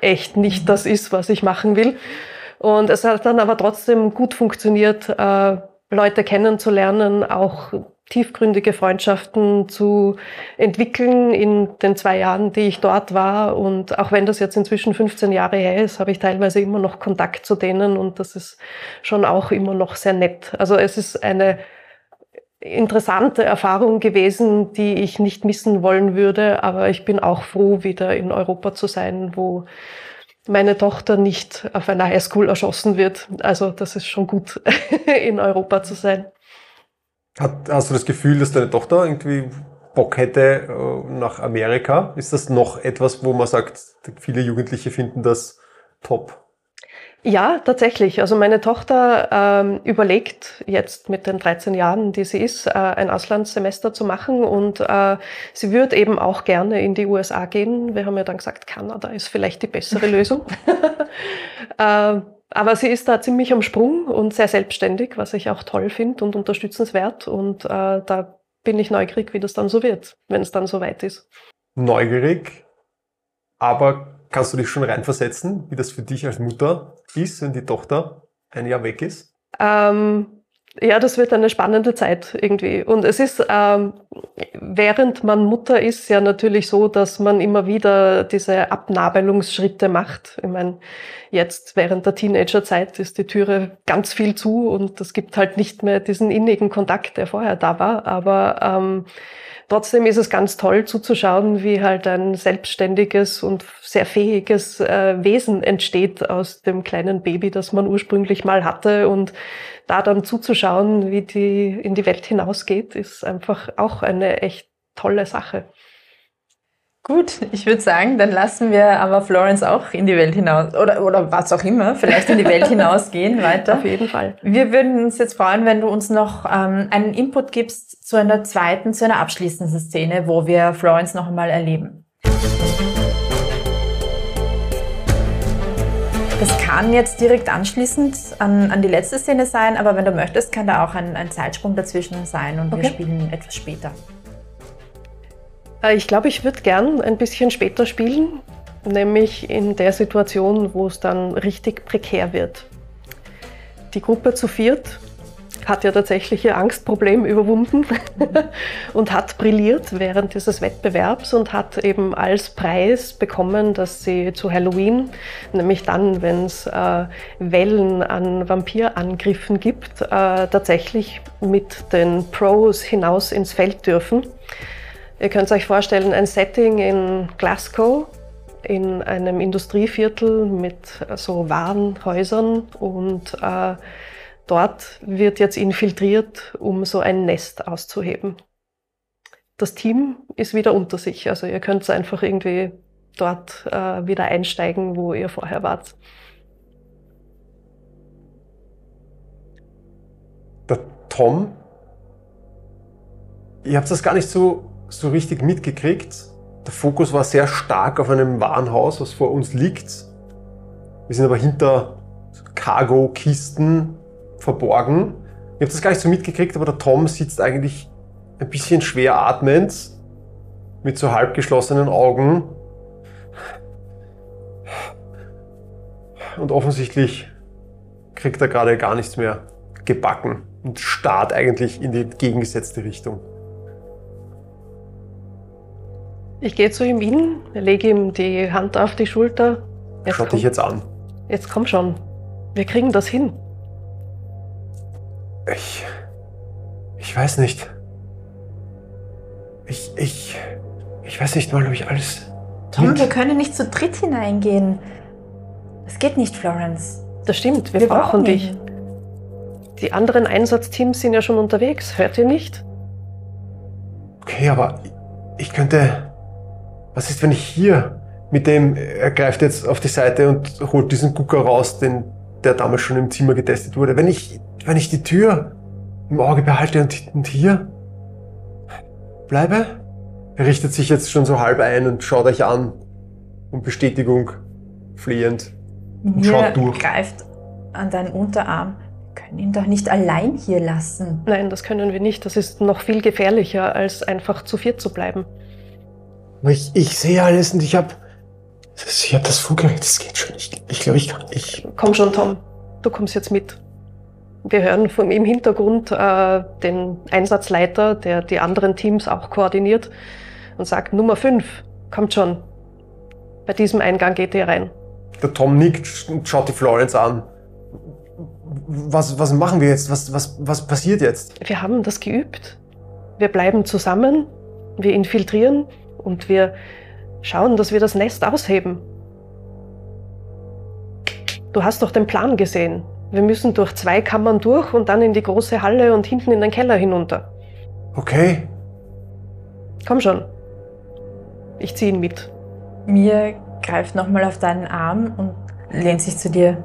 S2: echt nicht das ist, was ich machen will. Und es hat dann aber trotzdem gut funktioniert, äh, Leute kennenzulernen, auch tiefgründige Freundschaften zu entwickeln in den zwei Jahren, die ich dort war. Und auch wenn das jetzt inzwischen 15 Jahre her ist, habe ich teilweise immer noch Kontakt zu denen und das ist schon auch immer noch sehr nett. Also es ist eine interessante Erfahrung gewesen, die ich nicht missen wollen würde, aber ich bin auch froh, wieder in Europa zu sein, wo meine Tochter nicht auf einer Highschool erschossen wird. Also das ist schon gut, in Europa zu sein.
S3: Hat, hast du das Gefühl, dass deine Tochter irgendwie Bock hätte äh, nach Amerika? Ist das noch etwas, wo man sagt, viele Jugendliche finden das top?
S2: Ja, tatsächlich. Also meine Tochter ähm, überlegt jetzt mit den 13 Jahren, die sie ist, äh, ein Auslandssemester zu machen und äh, sie würde eben auch gerne in die USA gehen. Wir haben ja dann gesagt, Kanada ist vielleicht die bessere Lösung. äh, aber sie ist da ziemlich am Sprung und sehr selbstständig, was ich auch toll finde und unterstützenswert. Und äh, da bin ich neugierig, wie das dann so wird, wenn es dann so weit ist.
S3: Neugierig, aber kannst du dich schon reinversetzen, wie das für dich als Mutter ist, wenn die Tochter ein Jahr weg ist?
S2: Ähm, Ja, das wird eine spannende Zeit irgendwie. Und es ist, ähm, während man Mutter ist, ja natürlich so, dass man immer wieder diese Abnabelungsschritte macht. Ich meine, jetzt während der Teenagerzeit ist die Türe ganz viel zu und es gibt halt nicht mehr diesen innigen Kontakt, der vorher da war. Aber ähm, Trotzdem ist es ganz toll zuzuschauen, wie halt ein selbstständiges und sehr fähiges äh, Wesen entsteht aus dem kleinen Baby, das man ursprünglich mal hatte. Und da dann zuzuschauen, wie die in die Welt hinausgeht, ist einfach auch eine echt tolle Sache.
S1: Gut, ich würde sagen, dann lassen wir aber Florence auch in die Welt hinaus oder, oder was auch immer, vielleicht in die Welt hinausgehen weiter.
S2: Auf jeden Fall.
S1: Wir würden uns jetzt freuen, wenn du uns noch ähm, einen Input gibst zu einer zweiten, zu einer abschließenden Szene, wo wir Florence noch einmal erleben. Das kann jetzt direkt anschließend an, an die letzte Szene sein, aber wenn du möchtest, kann da auch ein, ein Zeitsprung dazwischen sein und okay. wir spielen etwas später.
S2: Äh, ich glaube, ich würde gern ein bisschen später spielen, nämlich in der Situation, wo es dann richtig prekär wird. Die Gruppe zu viert hat ja tatsächlich ihr Angstproblem überwunden und hat brilliert während dieses Wettbewerbs und hat eben als Preis bekommen, dass sie zu Halloween, nämlich dann, wenn es äh, Wellen an Vampirangriffen gibt, äh, tatsächlich mit den Pros hinaus ins Feld dürfen. Ihr könnt euch vorstellen, ein Setting in Glasgow, in einem Industrieviertel mit so Warenhäusern und äh, dort wird jetzt infiltriert, um so ein Nest auszuheben. Das Team ist wieder unter sich, also ihr könnt einfach irgendwie dort äh, wieder einsteigen, wo ihr vorher wart.
S3: Der Tom, ihr habt das gar nicht so so richtig mitgekriegt. Der Fokus war sehr stark auf einem Warenhaus, was vor uns liegt. Wir sind aber hinter Cargo-Kisten verborgen. Ich habe das gar nicht so mitgekriegt, aber der Tom sitzt eigentlich ein bisschen schwer atmend, mit so halb geschlossenen Augen. Und offensichtlich kriegt er gerade gar nichts mehr gebacken und starrt eigentlich in die entgegengesetzte Richtung.
S2: Ich gehe zu ihm hin, lege ihm die Hand auf die Schulter.
S3: Jetzt Schau dich jetzt an.
S2: Jetzt komm schon. Wir kriegen das hin.
S3: Ich. Ich weiß nicht. Ich. Ich. Ich weiß nicht mal, ob ich alles.
S1: Tom, mit... wir können nicht zu dritt hineingehen. Das geht nicht, Florence.
S2: Das stimmt, wir, wir brauchen, brauchen dich. Die anderen Einsatzteams sind ja schon unterwegs. Hört ihr nicht?
S3: Okay, aber ich könnte. Was ist, wenn ich hier mit dem, er greift jetzt auf die Seite und holt diesen Gucker raus, den, der damals schon im Zimmer getestet wurde. Wenn ich, wenn ich die Tür im Auge behalte und, und hier bleibe, er richtet sich jetzt schon so halb ein und schaut euch an um Bestätigung flehend
S1: und Mir schaut durch. greift an deinen Unterarm. Wir können ihn doch nicht allein hier lassen.
S2: Nein, das können wir nicht. Das ist noch viel gefährlicher, als einfach zu viert zu bleiben.
S3: Ich, ich sehe alles und ich habe ich hab das Funkgerät, das geht schon. Ich, ich glaube, ich kann. Ich
S2: Komm schon, Tom. Du kommst jetzt mit. Wir hören von im Hintergrund äh, den Einsatzleiter, der die anderen Teams auch koordiniert und sagt, Nummer 5, kommt schon. Bei diesem Eingang geht ihr rein.
S3: Der Tom nickt und schaut die Florence an. Was, was machen wir jetzt? Was, was, was passiert jetzt?
S2: Wir haben das geübt. Wir bleiben zusammen, wir infiltrieren, und wir schauen, dass wir das Nest ausheben. Du hast doch den Plan gesehen. Wir müssen durch zwei Kammern durch und dann in die große Halle und hinten in den Keller hinunter.
S3: Okay.
S2: Komm schon. Ich ziehe ihn mit.
S1: Mir greift nochmal auf deinen Arm und lehnt sich zu dir.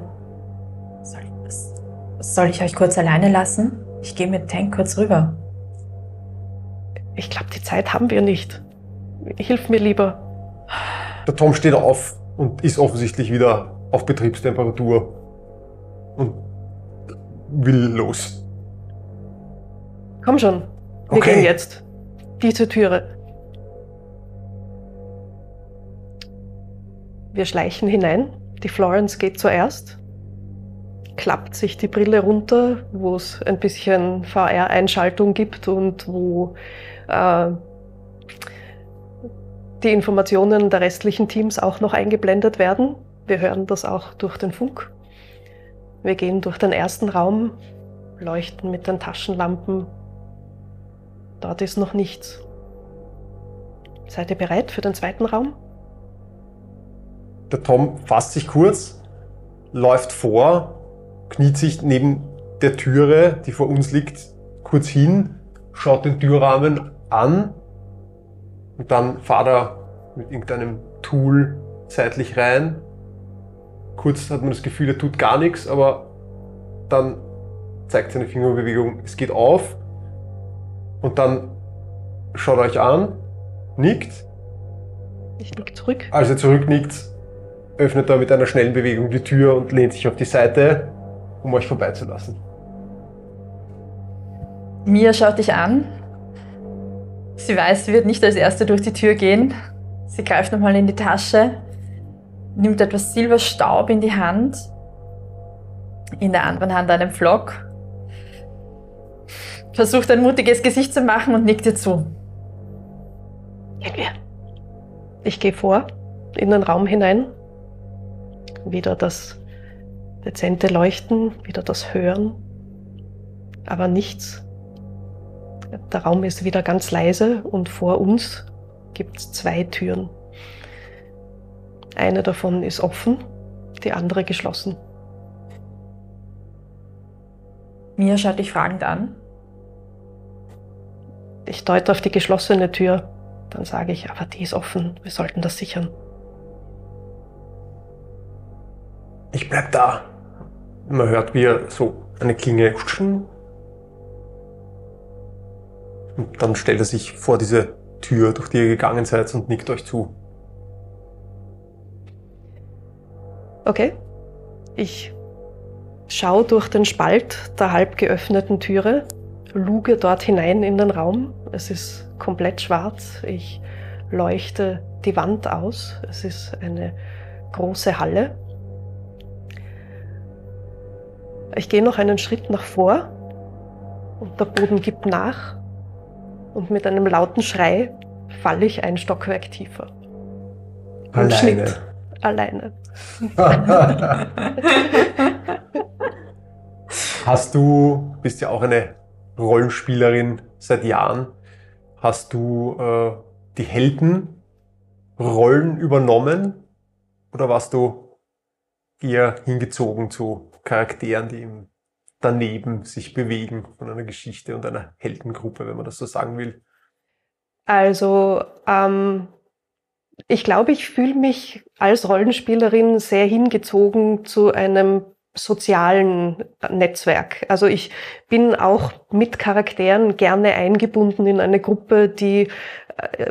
S1: Soll ich, soll ich euch kurz alleine lassen? Ich gehe mit Tank kurz rüber.
S2: Ich glaube, die Zeit haben wir nicht. Hilf mir lieber.
S3: Der Tom steht auf und ist offensichtlich wieder auf Betriebstemperatur und will los.
S2: Komm schon, wir okay. gehen jetzt. Diese Türe. Wir schleichen hinein. Die Florence geht zuerst. klappt sich die Brille runter, wo es ein bisschen VR-Einschaltung gibt und wo äh, die Informationen der restlichen Teams auch noch eingeblendet werden. Wir hören das auch durch den Funk. Wir gehen durch den ersten Raum, leuchten mit den Taschenlampen. Dort ist noch nichts. Seid ihr bereit für den zweiten Raum?
S3: Der Tom fasst sich kurz, läuft vor, kniet sich neben der Türe, die vor uns liegt, kurz hin, schaut den Türrahmen an und dann fahrt er mit irgendeinem Tool seitlich rein. Kurz hat man das Gefühl, er tut gar nichts, aber dann zeigt seine Fingerbewegung, es geht auf und dann schaut er euch an, nickt.
S2: Ich nick zurück.
S3: Als er zurücknickt, öffnet er mit einer schnellen Bewegung die Tür und lehnt sich auf die Seite, um euch vorbeizulassen.
S1: Mia schaut dich an. Sie weiß, sie wird nicht als Erste durch die Tür gehen. Sie greift nochmal in die Tasche, nimmt etwas Silberstaub in die Hand, in der anderen Hand einen Flock, versucht ein mutiges Gesicht zu machen und nickt dir zu.
S2: Gehen wir. Ich gehe vor in den Raum hinein. Wieder das dezente Leuchten, wieder das Hören, aber nichts. Der Raum ist wieder ganz leise und vor uns gibt es zwei Türen. Eine davon ist offen, die andere geschlossen.
S1: Mia schaut dich fragend an.
S2: Ich deute auf die geschlossene Tür. Dann sage ich, aber die ist offen, wir sollten das sichern.
S3: Ich bleib da. Man hört, wie er so eine Klinge. Und dann stellt er sich vor diese Tür, durch die ihr gegangen seid und nickt euch zu.
S2: Okay. Ich schaue durch den Spalt der halb geöffneten Türe, luge dort hinein in den Raum. Es ist komplett schwarz. Ich leuchte die Wand aus. Es ist eine große Halle. Ich gehe noch einen Schritt nach vor und der Boden gibt nach und mit einem lauten Schrei falle ich ein Stockwerk tiefer.
S3: Alleine.
S2: Schnitt. Alleine.
S3: Hast du, bist ja auch eine Rollenspielerin seit Jahren, hast du äh, die Heldenrollen übernommen oder warst du eher hingezogen zu Charakteren, die im daneben sich bewegen von einer Geschichte und einer Heldengruppe, wenn man das so sagen will?
S2: Also ähm, ich glaube, ich fühle mich als Rollenspielerin sehr hingezogen zu einem sozialen Netzwerk. Also ich bin auch mit Charakteren gerne eingebunden in eine Gruppe, die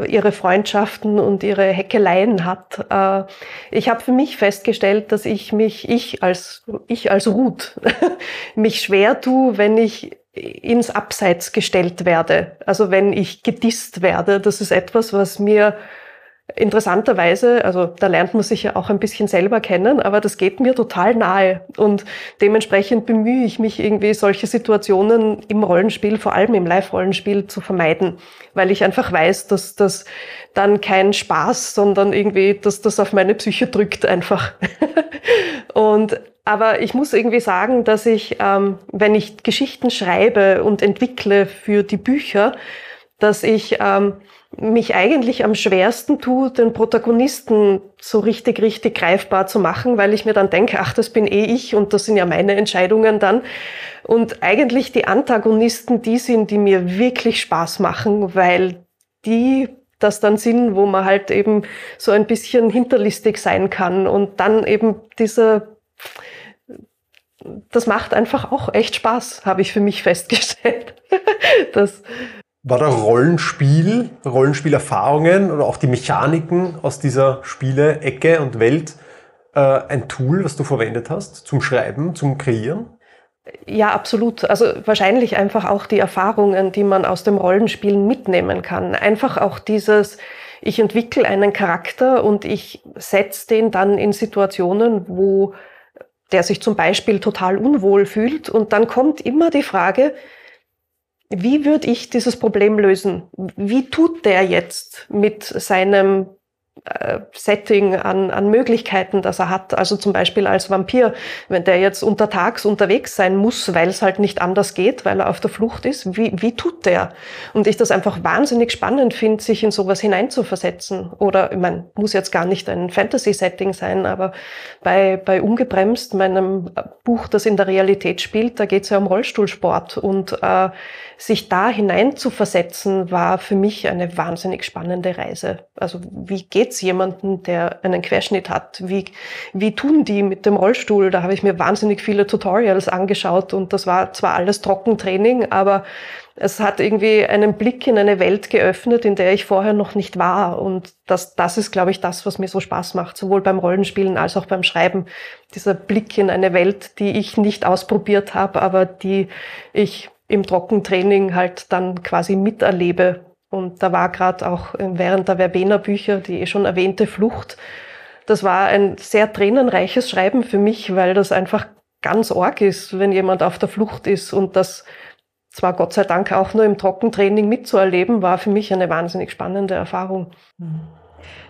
S2: ihre Freundschaften und ihre Heckeleien hat. Äh, ich habe für mich festgestellt, dass ich mich, ich als, ich als Ruth, mich schwer tue, wenn ich ins Abseits gestellt werde. Also wenn ich gedisst werde, das ist etwas, was mir interessanterweise, also da lernt man sich ja auch ein bisschen selber kennen, aber das geht mir total nahe und dementsprechend bemühe ich mich irgendwie solche Situationen im Rollenspiel, vor allem im Live-Rollenspiel zu vermeiden, weil ich einfach weiß, dass das dann kein Spaß, sondern irgendwie, dass das auf meine Psyche drückt einfach. und aber ich muss irgendwie sagen, dass ich, ähm, wenn ich Geschichten schreibe und entwickle für die Bücher, dass ich ähm, mich eigentlich am schwersten tue, den Protagonisten so richtig, richtig greifbar zu machen, weil ich mir dann denke, ach, das bin eh ich und das sind ja meine Entscheidungen dann. Und eigentlich die Antagonisten, die sind, die mir wirklich Spaß machen, weil die das dann sind, wo man halt eben so ein bisschen hinterlistig sein kann und dann eben dieser das macht einfach auch echt Spaß, habe ich für mich festgestellt. das,
S3: war da Rollenspiel, Rollenspielerfahrungen oder auch die Mechaniken aus dieser Spiele-Ecke und Welt äh, ein Tool, was du verwendet hast zum Schreiben, zum Kreieren?
S2: Ja, absolut. Also wahrscheinlich einfach auch die Erfahrungen, die man aus dem Rollenspielen mitnehmen kann. Einfach auch dieses, ich entwickle einen Charakter und ich setze den dann in Situationen, wo der sich zum Beispiel total unwohl fühlt. Und dann kommt immer die Frage, wie würde ich dieses Problem lösen? Wie tut der jetzt mit seinem äh, Setting an, an Möglichkeiten, das er hat. Also zum Beispiel als Vampir, wenn der jetzt untertags unterwegs sein muss, weil es halt nicht anders geht, weil er auf der Flucht ist, wie, wie tut der? Und ich das einfach wahnsinnig spannend finde, sich in sowas hineinzuversetzen. Oder, ich meine, muss jetzt gar nicht ein Fantasy-Setting sein, aber bei, bei Ungebremst, meinem Buch, das in der Realität spielt, da geht es ja um Rollstuhlsport und äh, sich da hineinzuversetzen, war für mich eine wahnsinnig spannende Reise. Also wie geht's jemandem, der einen Querschnitt hat? Wie, wie tun die mit dem Rollstuhl? Da habe ich mir wahnsinnig viele Tutorials angeschaut und das war zwar alles Trockentraining, aber es hat irgendwie einen Blick in eine Welt geöffnet, in der ich vorher noch nicht war. Und das, das ist, glaube ich, das, was mir so Spaß macht, sowohl beim Rollenspielen als auch beim Schreiben. Dieser Blick in eine Welt, die ich nicht ausprobiert habe, aber die ich im Trockentraining halt dann quasi miterlebe. Und da war gerade auch während der Verbena-Bücher die eh schon erwähnte Flucht. Das war ein sehr tränenreiches Schreiben für mich, weil das einfach ganz arg ist, wenn jemand auf der Flucht ist. Und das zwar Gott sei Dank auch nur im Trockentraining mitzuerleben, war für mich eine wahnsinnig spannende Erfahrung.
S1: Mhm.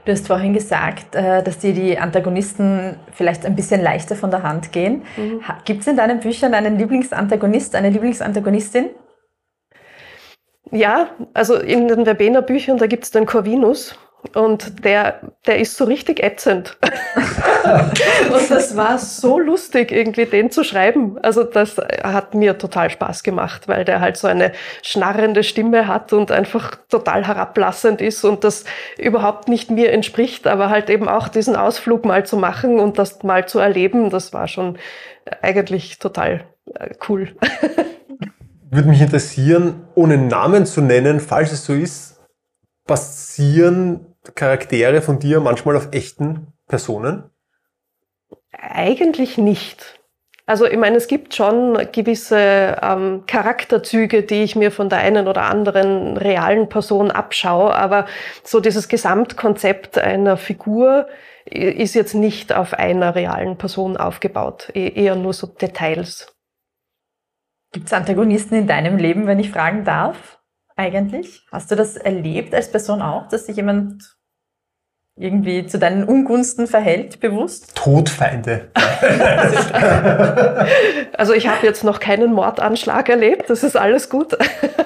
S1: Du hast vorhin gesagt, äh, dass dir die Antagonisten vielleicht ein bisschen leichter von der Hand gehen. Mhm. Gibt es in deinen Büchern einen Lieblingsantagonist, eine Lieblingsantagonistin?
S2: Ja, also in den Verbena Büchern, da gibt es den Corvinus. Und der, der ist so richtig ätzend. und das war so lustig, irgendwie den zu schreiben. Also das hat mir total Spaß gemacht, weil der halt so eine schnarrende Stimme hat und einfach total herablassend ist und das überhaupt nicht mir entspricht, aber halt eben auch diesen Ausflug mal zu machen und das mal zu erleben, das war schon eigentlich total äh, cool.
S3: Würde mich interessieren, ohne Namen zu nennen, falls es so ist, basieren Charaktere von dir manchmal auf echten Personen?
S2: Eigentlich nicht. Also ich meine, es gibt schon gewisse ähm, Charakterzüge, die ich mir von der einen oder anderen realen Person abschaue, aber so dieses Gesamtkonzept einer Figur ist jetzt nicht auf einer realen Person aufgebaut, e-, eher nur so Details.
S1: Gibt es Antagonisten in deinem Leben, wenn ich fragen darf? Eigentlich? Hast du das erlebt als Person auch, dass sich jemand irgendwie zu deinen Ungunsten verhält, bewusst?
S3: Todfeinde.
S2: also ich habe jetzt noch keinen Mordanschlag erlebt, das ist alles gut.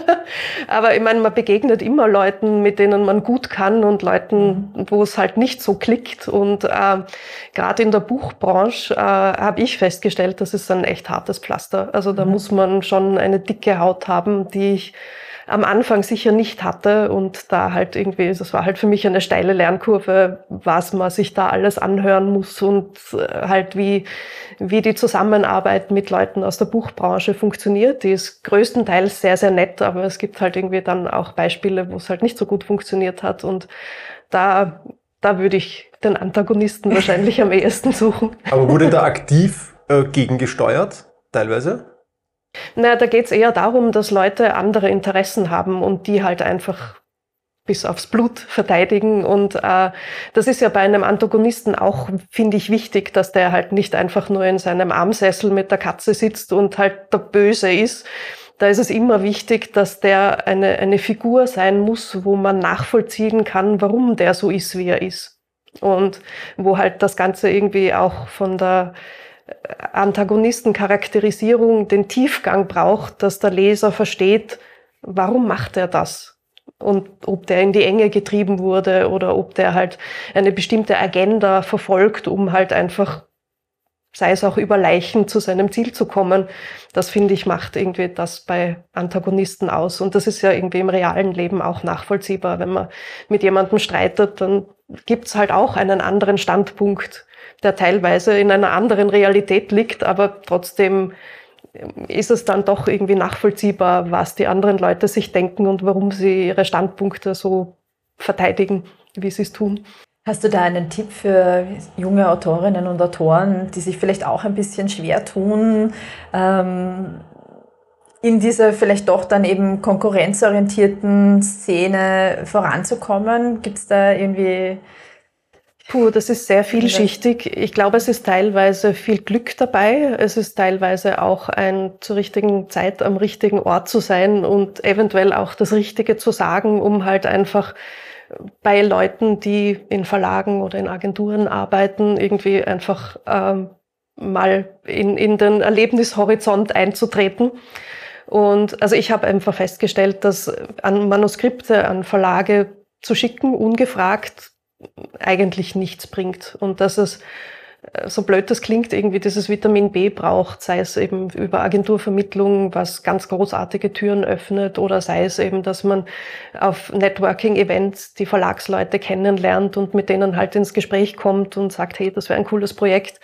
S2: Aber ich meine, man begegnet immer Leuten, mit denen man gut kann und Leuten, wo es halt nicht so klickt. Und äh, gerade in der Buchbranche äh, habe ich festgestellt, das ist ein echt hartes Pflaster. Also da mhm. muss man schon eine dicke Haut haben, die ich am Anfang sicher nicht hatte und da halt irgendwie, das war halt für mich eine steile Lernkurve, was man sich da alles anhören muss und äh, halt wie, wie die Zusammenarbeit mit Leuten aus der Buchbranche funktioniert. Die ist größtenteils sehr, sehr nett, aber es gibt halt irgendwie dann auch Beispiele, wo es halt nicht so gut funktioniert hat und da, da würde ich den Antagonisten wahrscheinlich am ehesten suchen.
S3: Aber wurde da aktiv äh, gegengesteuert, teilweise?
S2: Na, da geht es eher darum, dass Leute andere Interessen haben und die halt einfach bis aufs Blut verteidigen. Und äh, das ist ja bei einem Antagonisten auch, finde ich, wichtig, dass der halt nicht einfach nur in seinem Armsessel mit der Katze sitzt und halt der Böse ist. Da ist es immer wichtig, dass der eine, eine Figur sein muss, wo man nachvollziehen kann, warum der so ist, wie er ist. Und wo halt das Ganze irgendwie auch von der Antagonistencharakterisierung den Tiefgang braucht, dass der Leser versteht, warum macht er das? Und ob der in die Enge getrieben wurde oder ob der halt eine bestimmte Agenda verfolgt, um halt einfach, sei es auch über Leichen, zu seinem Ziel zu kommen. Das finde ich macht irgendwie das bei Antagonisten aus. Und das ist ja irgendwie im realen Leben auch nachvollziehbar. Wenn man mit jemandem streitet, dann gibt's halt auch einen anderen Standpunkt der teilweise in einer anderen Realität liegt, aber trotzdem ist es dann doch irgendwie nachvollziehbar, was die anderen Leute sich denken und warum sie ihre Standpunkte so verteidigen, wie sie es tun.
S1: Hast du da einen Tipp für junge Autorinnen und Autoren, die sich vielleicht auch ein bisschen schwer tun, ähm, in dieser vielleicht doch dann eben konkurrenzorientierten Szene voranzukommen? Gibt es da irgendwie
S2: Puh, das ist sehr vielschichtig. Ich glaube, es ist teilweise viel Glück dabei. Es ist teilweise auch ein zur richtigen Zeit am richtigen Ort zu sein und eventuell auch das Richtige zu sagen, um halt einfach bei Leuten, die in Verlagen oder in Agenturen arbeiten, irgendwie einfach ähm, mal in, in den Erlebnishorizont einzutreten. Und also ich habe einfach festgestellt, dass an Manuskripte, an Verlage zu schicken, ungefragt, eigentlich nichts bringt. Und dass es, so blöd das klingt, irgendwie dieses Vitamin B braucht, sei es eben über Agenturvermittlung, was ganz großartige Türen öffnet, oder sei es eben, dass man auf Networking-Events die Verlagsleute kennenlernt und mit denen halt ins Gespräch kommt und sagt, hey, das wäre ein cooles Projekt.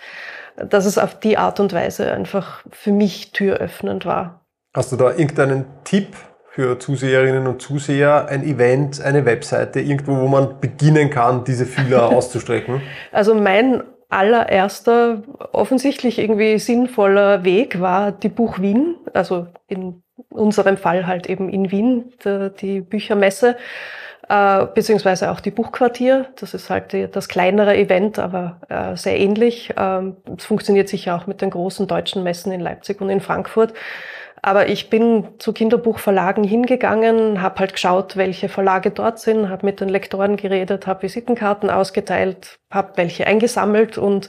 S2: Dass es auf die Art und Weise einfach für mich türöffnend war.
S3: Hast du da irgendeinen Tipp für Zuseherinnen und Zuseher ein Event, eine Webseite, irgendwo, wo man beginnen kann, diese Fühler auszustrecken?
S2: Also mein allererster, offensichtlich irgendwie sinnvoller Weg war die Buch Wien, also in unserem Fall halt eben in Wien, die Büchermesse, äh, beziehungsweise auch die Buchquartier. Das ist halt das kleinere Event, aber äh, sehr ähnlich. Ähm, es funktioniert sicher auch mit den großen deutschen Messen in Leipzig und in Frankfurt. Aber ich bin zu Kinderbuchverlagen hingegangen, habe halt geschaut, welche Verlage dort sind, habe mit den Lektoren geredet, habe Visitenkarten ausgeteilt, habe welche eingesammelt und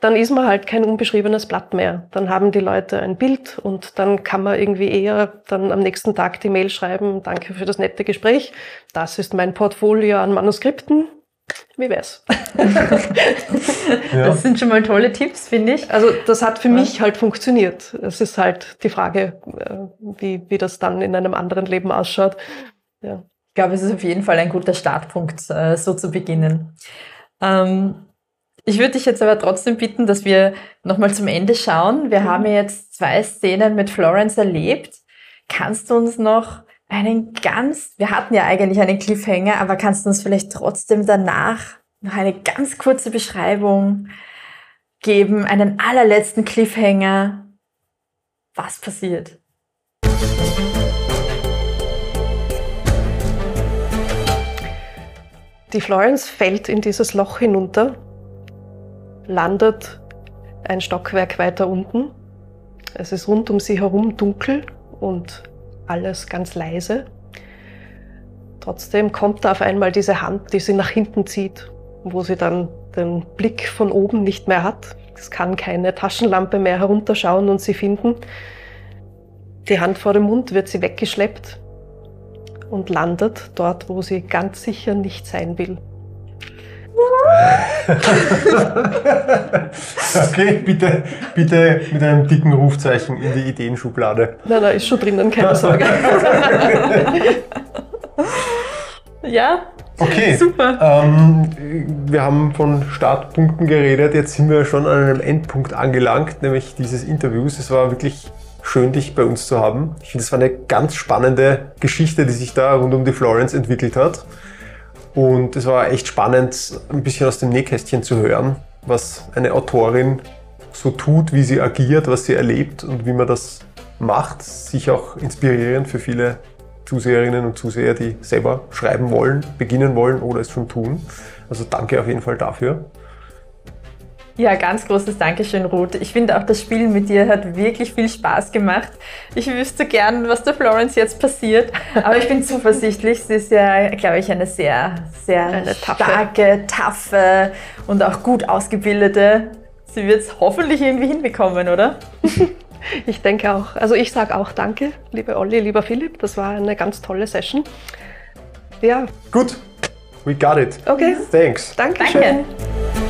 S2: dann ist man halt kein unbeschriebenes Blatt mehr. Dann haben die Leute ein Bild und dann kann man irgendwie eher dann am nächsten Tag die Mail schreiben, danke für das nette Gespräch. Das ist mein Portfolio an Manuskripten. Wie wär's?
S1: ja. Das sind schon mal tolle Tipps, finde ich.
S2: Also das hat für mich halt funktioniert. Es ist halt die Frage, äh, wie, wie das dann in einem anderen Leben ausschaut.
S1: Ja. Ich glaube, es ist auf jeden Fall ein guter Startpunkt, äh, so zu beginnen. Ähm, ich würde dich jetzt aber trotzdem bitten, dass wir nochmal zum Ende schauen. Wir mhm. haben jetzt zwei Szenen mit Florence erlebt. Kannst du uns noch einen ganz, wir hatten ja eigentlich einen Cliffhanger, aber kannst du uns vielleicht trotzdem danach noch eine ganz kurze Beschreibung geben, einen allerletzten Cliffhanger? Was passiert?
S2: Die Florence fällt in dieses Loch hinunter, landet ein Stockwerk weiter unten. Es ist rund um sie herum dunkel und alles ganz leise. Trotzdem kommt da auf einmal diese Hand, die sie nach hinten zieht, wo sie dann den Blick von oben nicht mehr hat. Es kann keine Taschenlampe mehr herunterschauen und sie finden. Die Hand vor dem Mund wird sie weggeschleppt und landet dort, wo sie ganz sicher nicht sein will.
S3: okay, bitte, bitte mit einem dicken Rufzeichen in die Ideenschublade.
S2: Nein, nein, ist schon drinnen, keine Sorge.
S1: ja.
S3: Okay, super. Ähm, wir haben von Startpunkten geredet, jetzt sind wir schon an einem Endpunkt angelangt, nämlich dieses Interviews. Es war wirklich schön, dich bei uns zu haben. Ich finde, es war eine ganz spannende Geschichte, die sich da rund um die Florence entwickelt hat. Und es war echt spannend, ein bisschen aus dem Nähkästchen zu hören, was eine Autorin so tut, wie sie agiert, was sie erlebt und wie man das macht. Sich auch inspirierend für viele Zuseherinnen und Zuseher, die selber schreiben wollen, beginnen wollen oder es schon tun. Also danke auf jeden Fall dafür.
S1: Ja, ganz großes Dankeschön, Ruth. Ich finde auch das Spielen mit dir hat wirklich viel Spaß gemacht. Ich wüsste gern, was der Florence jetzt passiert, aber ich bin zuversichtlich. Sie ist ja, glaube ich, eine sehr, sehr eine starke, taffe und auch gut ausgebildete. Sie wird es hoffentlich irgendwie hinbekommen, oder?
S2: ich denke auch. Also ich sage auch Danke, liebe Olli, lieber Philipp. Das war eine ganz tolle Session.
S3: Ja. Gut, we got it.
S2: Okay.
S3: Thanks.
S2: Dankeschön. Danke.